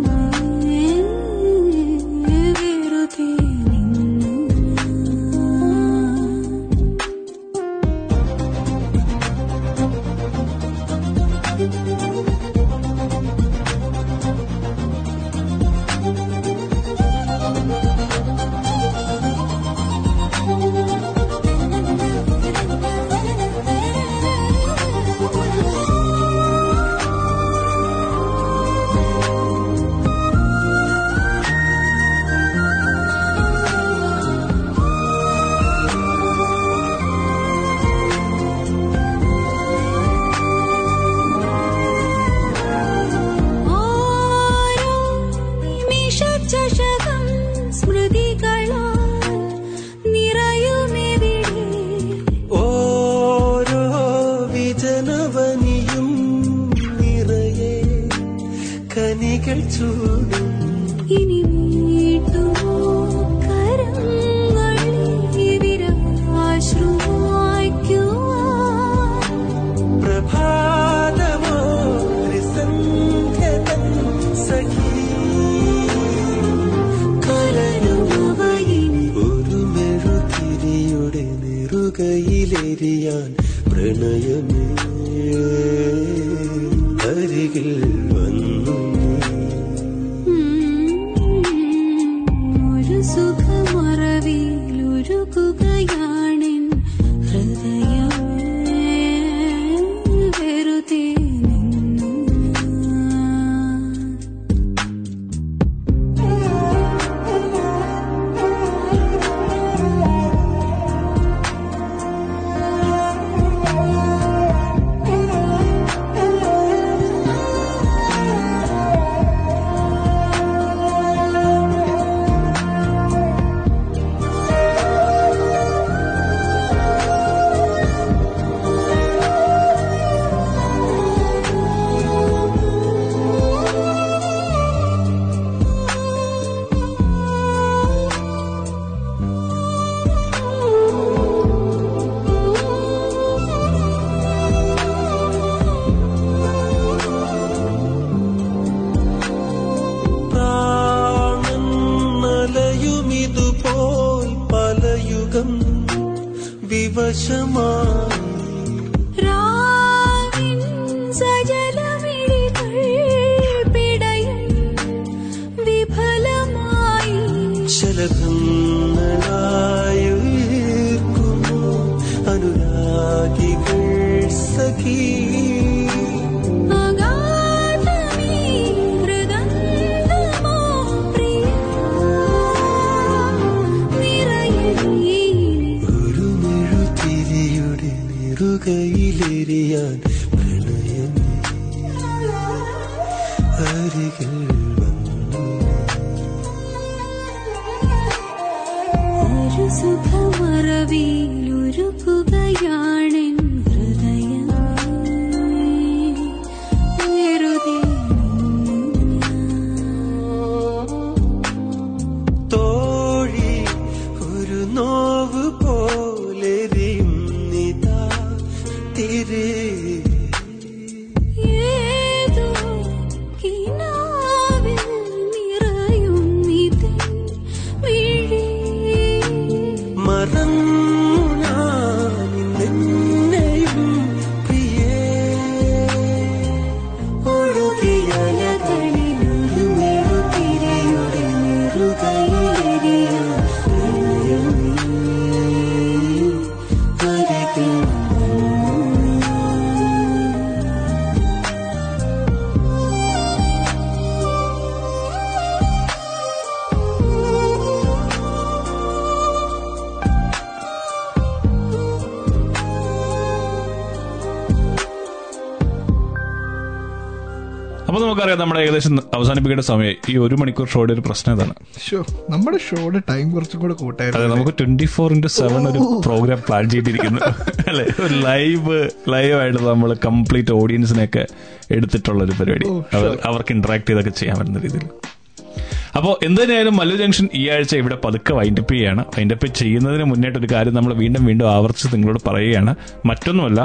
വീലുരുകൂ അവസാനിപ്പിക്കേണ്ട സമയം ഈ ഒരു മണിക്കൂർ ഷോയുടെ ഒരു പ്രശ്നം ഇതാണ്. നമ്മുടെ ഷോയുടെ ടൈം കുറച്ചും കൂടെ കൂട്ടായിരുന്നു അതെ നമുക്ക് ട്വന്റി ഫോർ ഇന്റു സെവൻ ഒരു പ്രോഗ്രാം പ്ലാൻ ചെയ്തിരിക്കുന്നു. അല്ലെ? ഒരു ലൈവ് ലൈവ് ആയിട്ട് നമ്മൾ കംപ്ലീറ്റ് ഓഡിയൻസിനെയൊക്കെ എടുത്തിട്ടുള്ള ഒരു പരിപാടി അവർക്ക് ഇന്ററാക്ട് ചെയ്തൊക്കെ ചെയ്യാൻ പറ്റുന്ന രീതിയിൽ. അപ്പോൾ എന്തായാലും മല്ലു ജംഗ്ഷൻ ഈ ആഴ്ച ഇവിടെ പതുക്കെ വൈൻഡപ്പ് ചെയ്യാണ്. വൈൻഡപ്പ് ചെയ്യുന്നതിന് മുന്നേറ്റ് ഒരു കാര്യം നമ്മൾ വീണ്ടും വീണ്ടും ആവർത്തിച്ച് നിങ്ങളോട് പറയുകയാണ്. മറ്റൊന്നുമല്ല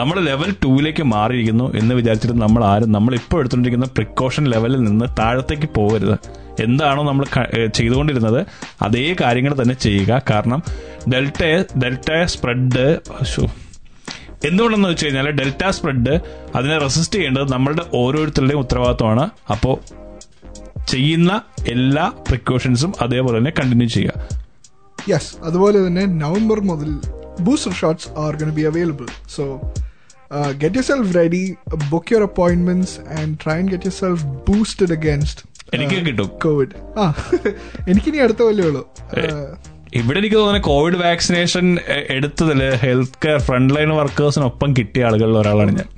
നമ്മൾ ലെവൽ ടൂവിലേക്ക് മാറിയിരിക്കുന്നു എന്ന് വിചാരിച്ചിട്ട് നമ്മൾ ആരും നമ്മൾ ഇപ്പോൾ എടുത്തുകൊണ്ടിരിക്കുന്ന പ്രിക്കോഷൻ ലെവലിൽ നിന്ന് താഴത്തേക്ക് പോകരുത്. എന്താണോ നമ്മൾ ചെയ്തുകൊണ്ടിരുന്നത് അതേ കാര്യങ്ങൾ തന്നെ ചെയ്യുക. കാരണം ഡെൽറ്റ ഡെൽറ്റ സ്പ്രെഡ് എന്തുകൊണ്ടെന്ന് വെച്ച് കഴിഞ്ഞാൽ ഡെൽറ്റ സ്പ്രെഡ് അതിനെ റെസിസ്റ്റ് ചെയ്യേണ്ടത് നമ്മളുടെ ഓരോരുത്തരുടെയും ഉത്തരവാദിത്വമാണ്. അപ്പോൾ ചെയ്യുന്ന എല്ലാ പ്രിക്കോഷൻസും അതേപോലെ തന്നെ കണ്ടിന്യൂ ചെയ്യുക. യെസ് അതുപോലെ തന്നെ നവംബർ മുതൽ booster shots are gonna be available so get yourself ready book your appointments and try and get yourself boosted against എനിക്ക് കിട്ടും. കോവിഡ് ആ എനിക്കിനി അടുത്ത വല്ലേ ഉള്ളൂ. ഇവിടെ എനിക്ക് തോന്നുന്നത് കോവിഡ് വാക്സിനേഷൻ എടുത്തതിൽ ഹെൽത്ത് കെയർ ഫ്രണ്ട് ലൈൻ വർക്കേഴ്സിനൊപ്പം കിട്ടിയ ആളുകളിൽ ഒരാളാണ് ഞാൻ.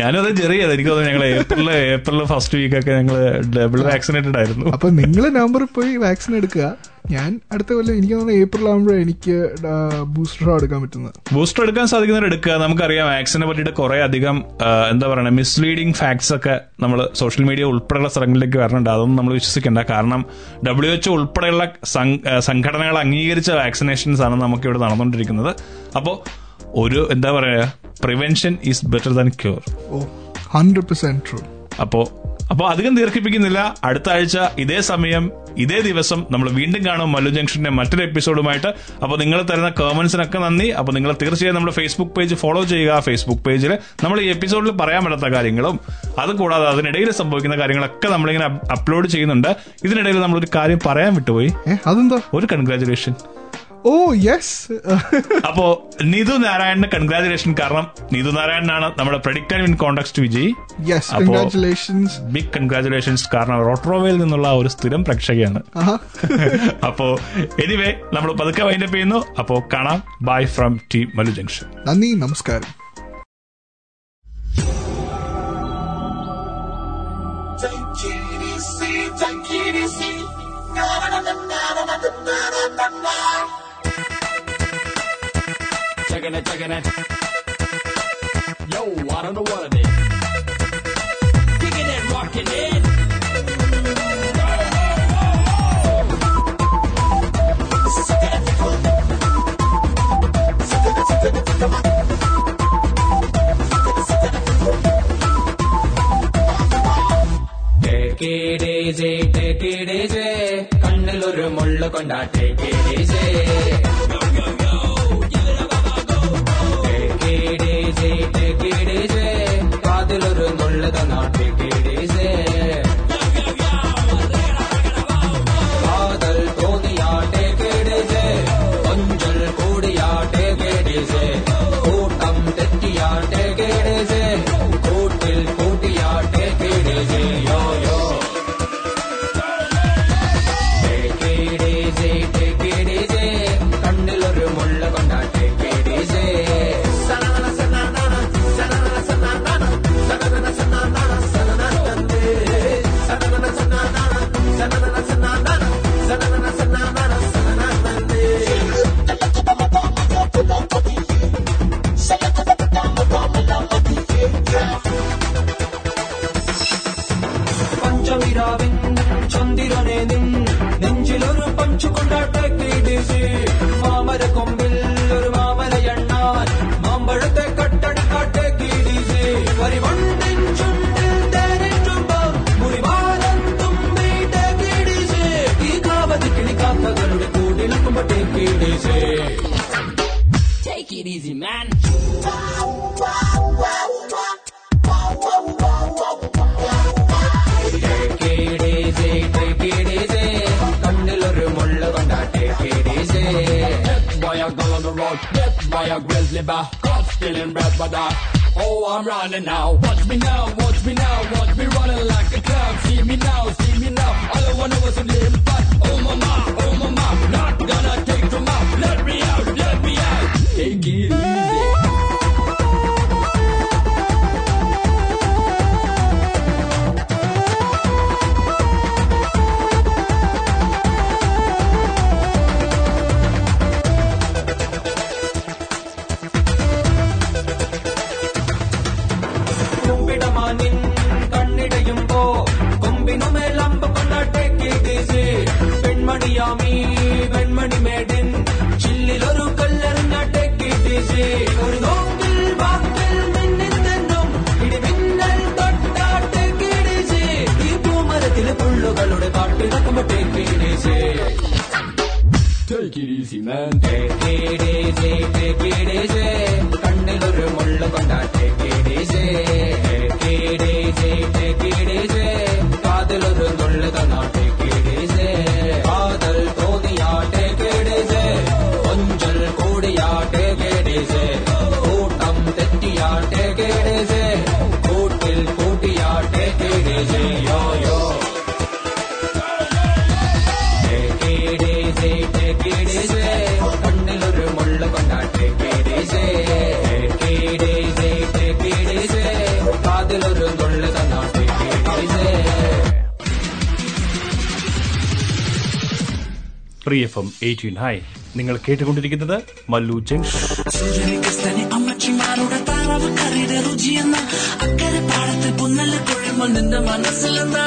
ഞാനത് ചെറിയത് എനിക്ക് തോന്നുന്നു ഞങ്ങൾ ഏപ്രിൽ ഏപ്രിൽ ഫസ്റ്റ് വീക്കൊക്കെ ഞങ്ങൾ ഡബിൾ വാക്സിനേറ്റഡ് ആയിരുന്നു. അപ്പൊ നിങ്ങൾ നവംബറിൽ പോയി വാക്സിൻ എടുക്കുക. ഞാൻ അടുത്ത കൊല്ലം എനിക്ക് തോന്നുന്നു ഏപ്രിൽ ആകുമ്പോഴേ എനിക്ക് ബൂസ്റ്റർ എടുക്കാൻ പറ്റുന്നത്. ബൂസ്റ്റർ എടുക്കാൻ സാധിക്കുന്നവർ എടുക്കുക. നമുക്കറിയാം വാക്സിനെ പറ്റിയിട്ട് കുറെ അധികം എന്താ പറയുക മിസ്ലീഡിംഗ് ഫാക്ട്സ് ഒക്കെ നമ്മൾ സോഷ്യൽ മീഡിയ ഉൾപ്പെടെയുള്ള സ്ഥലങ്ങളിലേക്ക് വരണുണ്ട്. അതൊന്നും നമ്മൾ വിശ്വസിക്കേണ്ട. കാരണം ഡബ്ല്യു എച്ച് ഉൾപ്പെടെയുള്ള സംഘടനകൾ അംഗീകരിച്ച വാക്സിനേഷൻസ് ആണ് നമുക്ക് ഇവിടെ നടന്നുകൊണ്ടിരിക്കുന്നത്. അപ്പോൾ ഒരു എന്താ പറയുക prevention is better than cure hundred percent true അപ്പോ അപ്പോ അധികം ദീർഘിപ്പിക്കുന്നില്ല. അടുത്ത ആഴ്ച ഇതേ സമയം ഇതേ ദിവസം നമ്മൾ വീണ്ടും കാണും മല്ലു ജംഗ്ഷന്റെ മറ്റൊരു എപ്പിസോഡുമായിട്ട്. അപ്പോൾ നിങ്ങൾ തരുന്ന കമന്റ്സിനൊക്കെ നന്ദി. അപ്പോൾ നിങ്ങൾ തീർച്ചയായും നമ്മുടെ ഫേസ്ബുക്ക് പേജ് ഫോളോ ചെയ്യുക. ഫേസ്ബുക്ക് പേജിൽ നമ്മൾ ഈ എപ്പിസോഡിൽ പറയാൻ പറ്റാത്ത കാര്യങ്ങളും അതുകൂടാതെ അതിനിടയിൽ സംഭവിക്കുന്ന കാര്യങ്ങളൊക്കെ നമ്മളിങ്ങനെ അപ്ലോഡ് ചെയ്യുന്നുണ്ട്. ഇതിനിടയിൽ നമ്മളൊരു കാര്യം പറയാൻ വിട്ടുപോയി. അതെന്താ? ഒരു കൺഗ്രാചുലേഷൻ ഓ യെസ് അപ്പോ നിതു നാരായണന് കൺഗ്രാചുലേഷൻ കാരണം നിതു നാരായണനാണ് നമ്മുടെ പ്രെഡിക്റ്റ് ആൻഡ് കോണ്ടെക്സ്റ്റ് വിജയ്. യെസ് അപ്പോ ബിഗ് കൺഗ്രാചുലേഷൻസ് കാരണം റോട്രോവയിൽ നിന്നുള്ള ഒരു സ്ഥിരം പ്രേക്ഷകയാണ്. അപ്പോ എനിവേ നമ്മൾ പതുക്കെ വൈൻഡപ്പ് ചെയ്യുന്നു. അപ്പോ കാണാം. Bye from the Mallu junction നന്ദി നമസ്കാരം. Checking it, checking it. Yo, I don't know what it is. Kicking it, rocking it. Take it easy, take it easy. കണ്ണിലൊരു മുള്ള കൊണ്ടാ take it easy. Take കാതിലൊരു മുള്ള തന്നാ take it easy. I go on that, by a the road. Why I grizzly bear. Caught stealing bread, but I. Oh, I'm running now. Watch me now, watch me now, watch me running like a clown. See me now, see me now. I wanna was a little fun. Oh mama, മണിമേടൻ ചില്ലിലൊരു കല്ലെറിഞ്ഞ ടെക്കി ഡിജി ഒരു നോക്കിൽ വാക്കിൽ മിന്നിൽ തെന്നും ഇടിമിന്നൽ തൊട്ടാട്ടെ കിടിജി ഈ പൂമരത്തിലെ പുള്ളുകളുടെ പാട്ടിറക്കുമ്പോ ടെക്കി ഡിജി Take it easy, man. Take it easy, take it easy. കണ്ണിലൊരു മുള്ളു കൊണ്ടാ take it easy. Free F M eighteen. Hi നിങ്ങൾ കേട്ടുകൊണ്ടിരിക്കുന്നത് മല്ലു ജംഗ്ഷൻ. അക്കരെ പാടത്ത് പുന്നൽ കൊഴുമ്പോൾ നിന്റെ മനസ്സിലെന്താ?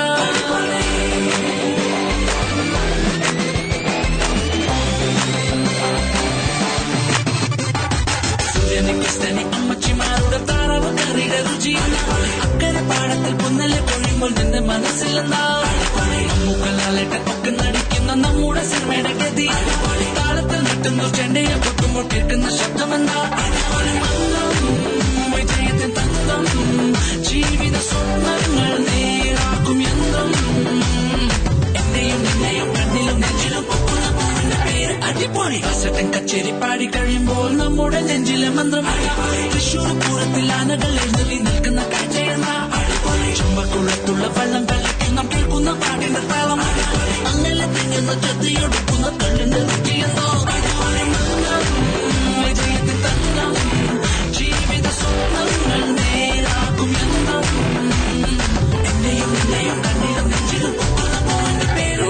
സൂര്യനിക്കസ്തനി അമ്മച്ചിമാരുടെ താറാവ് കറിയുടെ രുചിയെന്ന അക്കരെ പാടത്തിൽ പുന്നൽ കൊഴിയുമ്പോൾ നിന്റെ മനസ്സിലെന്താ? മൂക്കലാലിട്ട് ഒക്കെ നടിക്കുന്ന നമ്മുടെ സിനിമയുടെ ഗതി. താളത്തിൽ നിൽക്കുന്നു ചെന്നൈയെ പൊട്ടുമ്പോൾ കേൾക്കുന്ന ശബ്ദമെന്താ? വിജയത്തിൻ തന്ത്രം ജീവിത സ്വപ്നങ്ങൾ നേരാക്കും യന്ത്രം. എന്റെയും നിന്നെയും കണ്ണിലും നെഞ്ചിലും പൊക്കുന്ന പൂവിന്റെ പേര് അടിപൊളി. കാസറ്റൻ കച്ചേരി പാടി കഴിയുമ്പോൾ നമ്മുടെ നെഞ്ചിലെ മന്ത്രം തൃശൂർ പൂരത്തിൽ ആനകൾ എഴുന്നള്ളി നിൽക്കുന്ന കാഴ്ചയെന്ന ചുമ്പക്കുളത്തുള്ള വെള്ളം കലക്കി നാം കേൾക്കുന്ന പാട്ടിന്റെ താളം അങ്ങനെ തികഞ്ഞ ചത്തിയൊടുക്കുന്ന കണ്ണിന്റെ രുചിയെന്നോ വിജയത്തിൻ തന്ത്രം ജീവിത സ്വപ്നങ്ങൾ നേരാകും യന്ത്രം എന്നെയും നിന്നെയും കണ്ണിലും നെഞ്ചിലും പൂവിന്റെ പേര്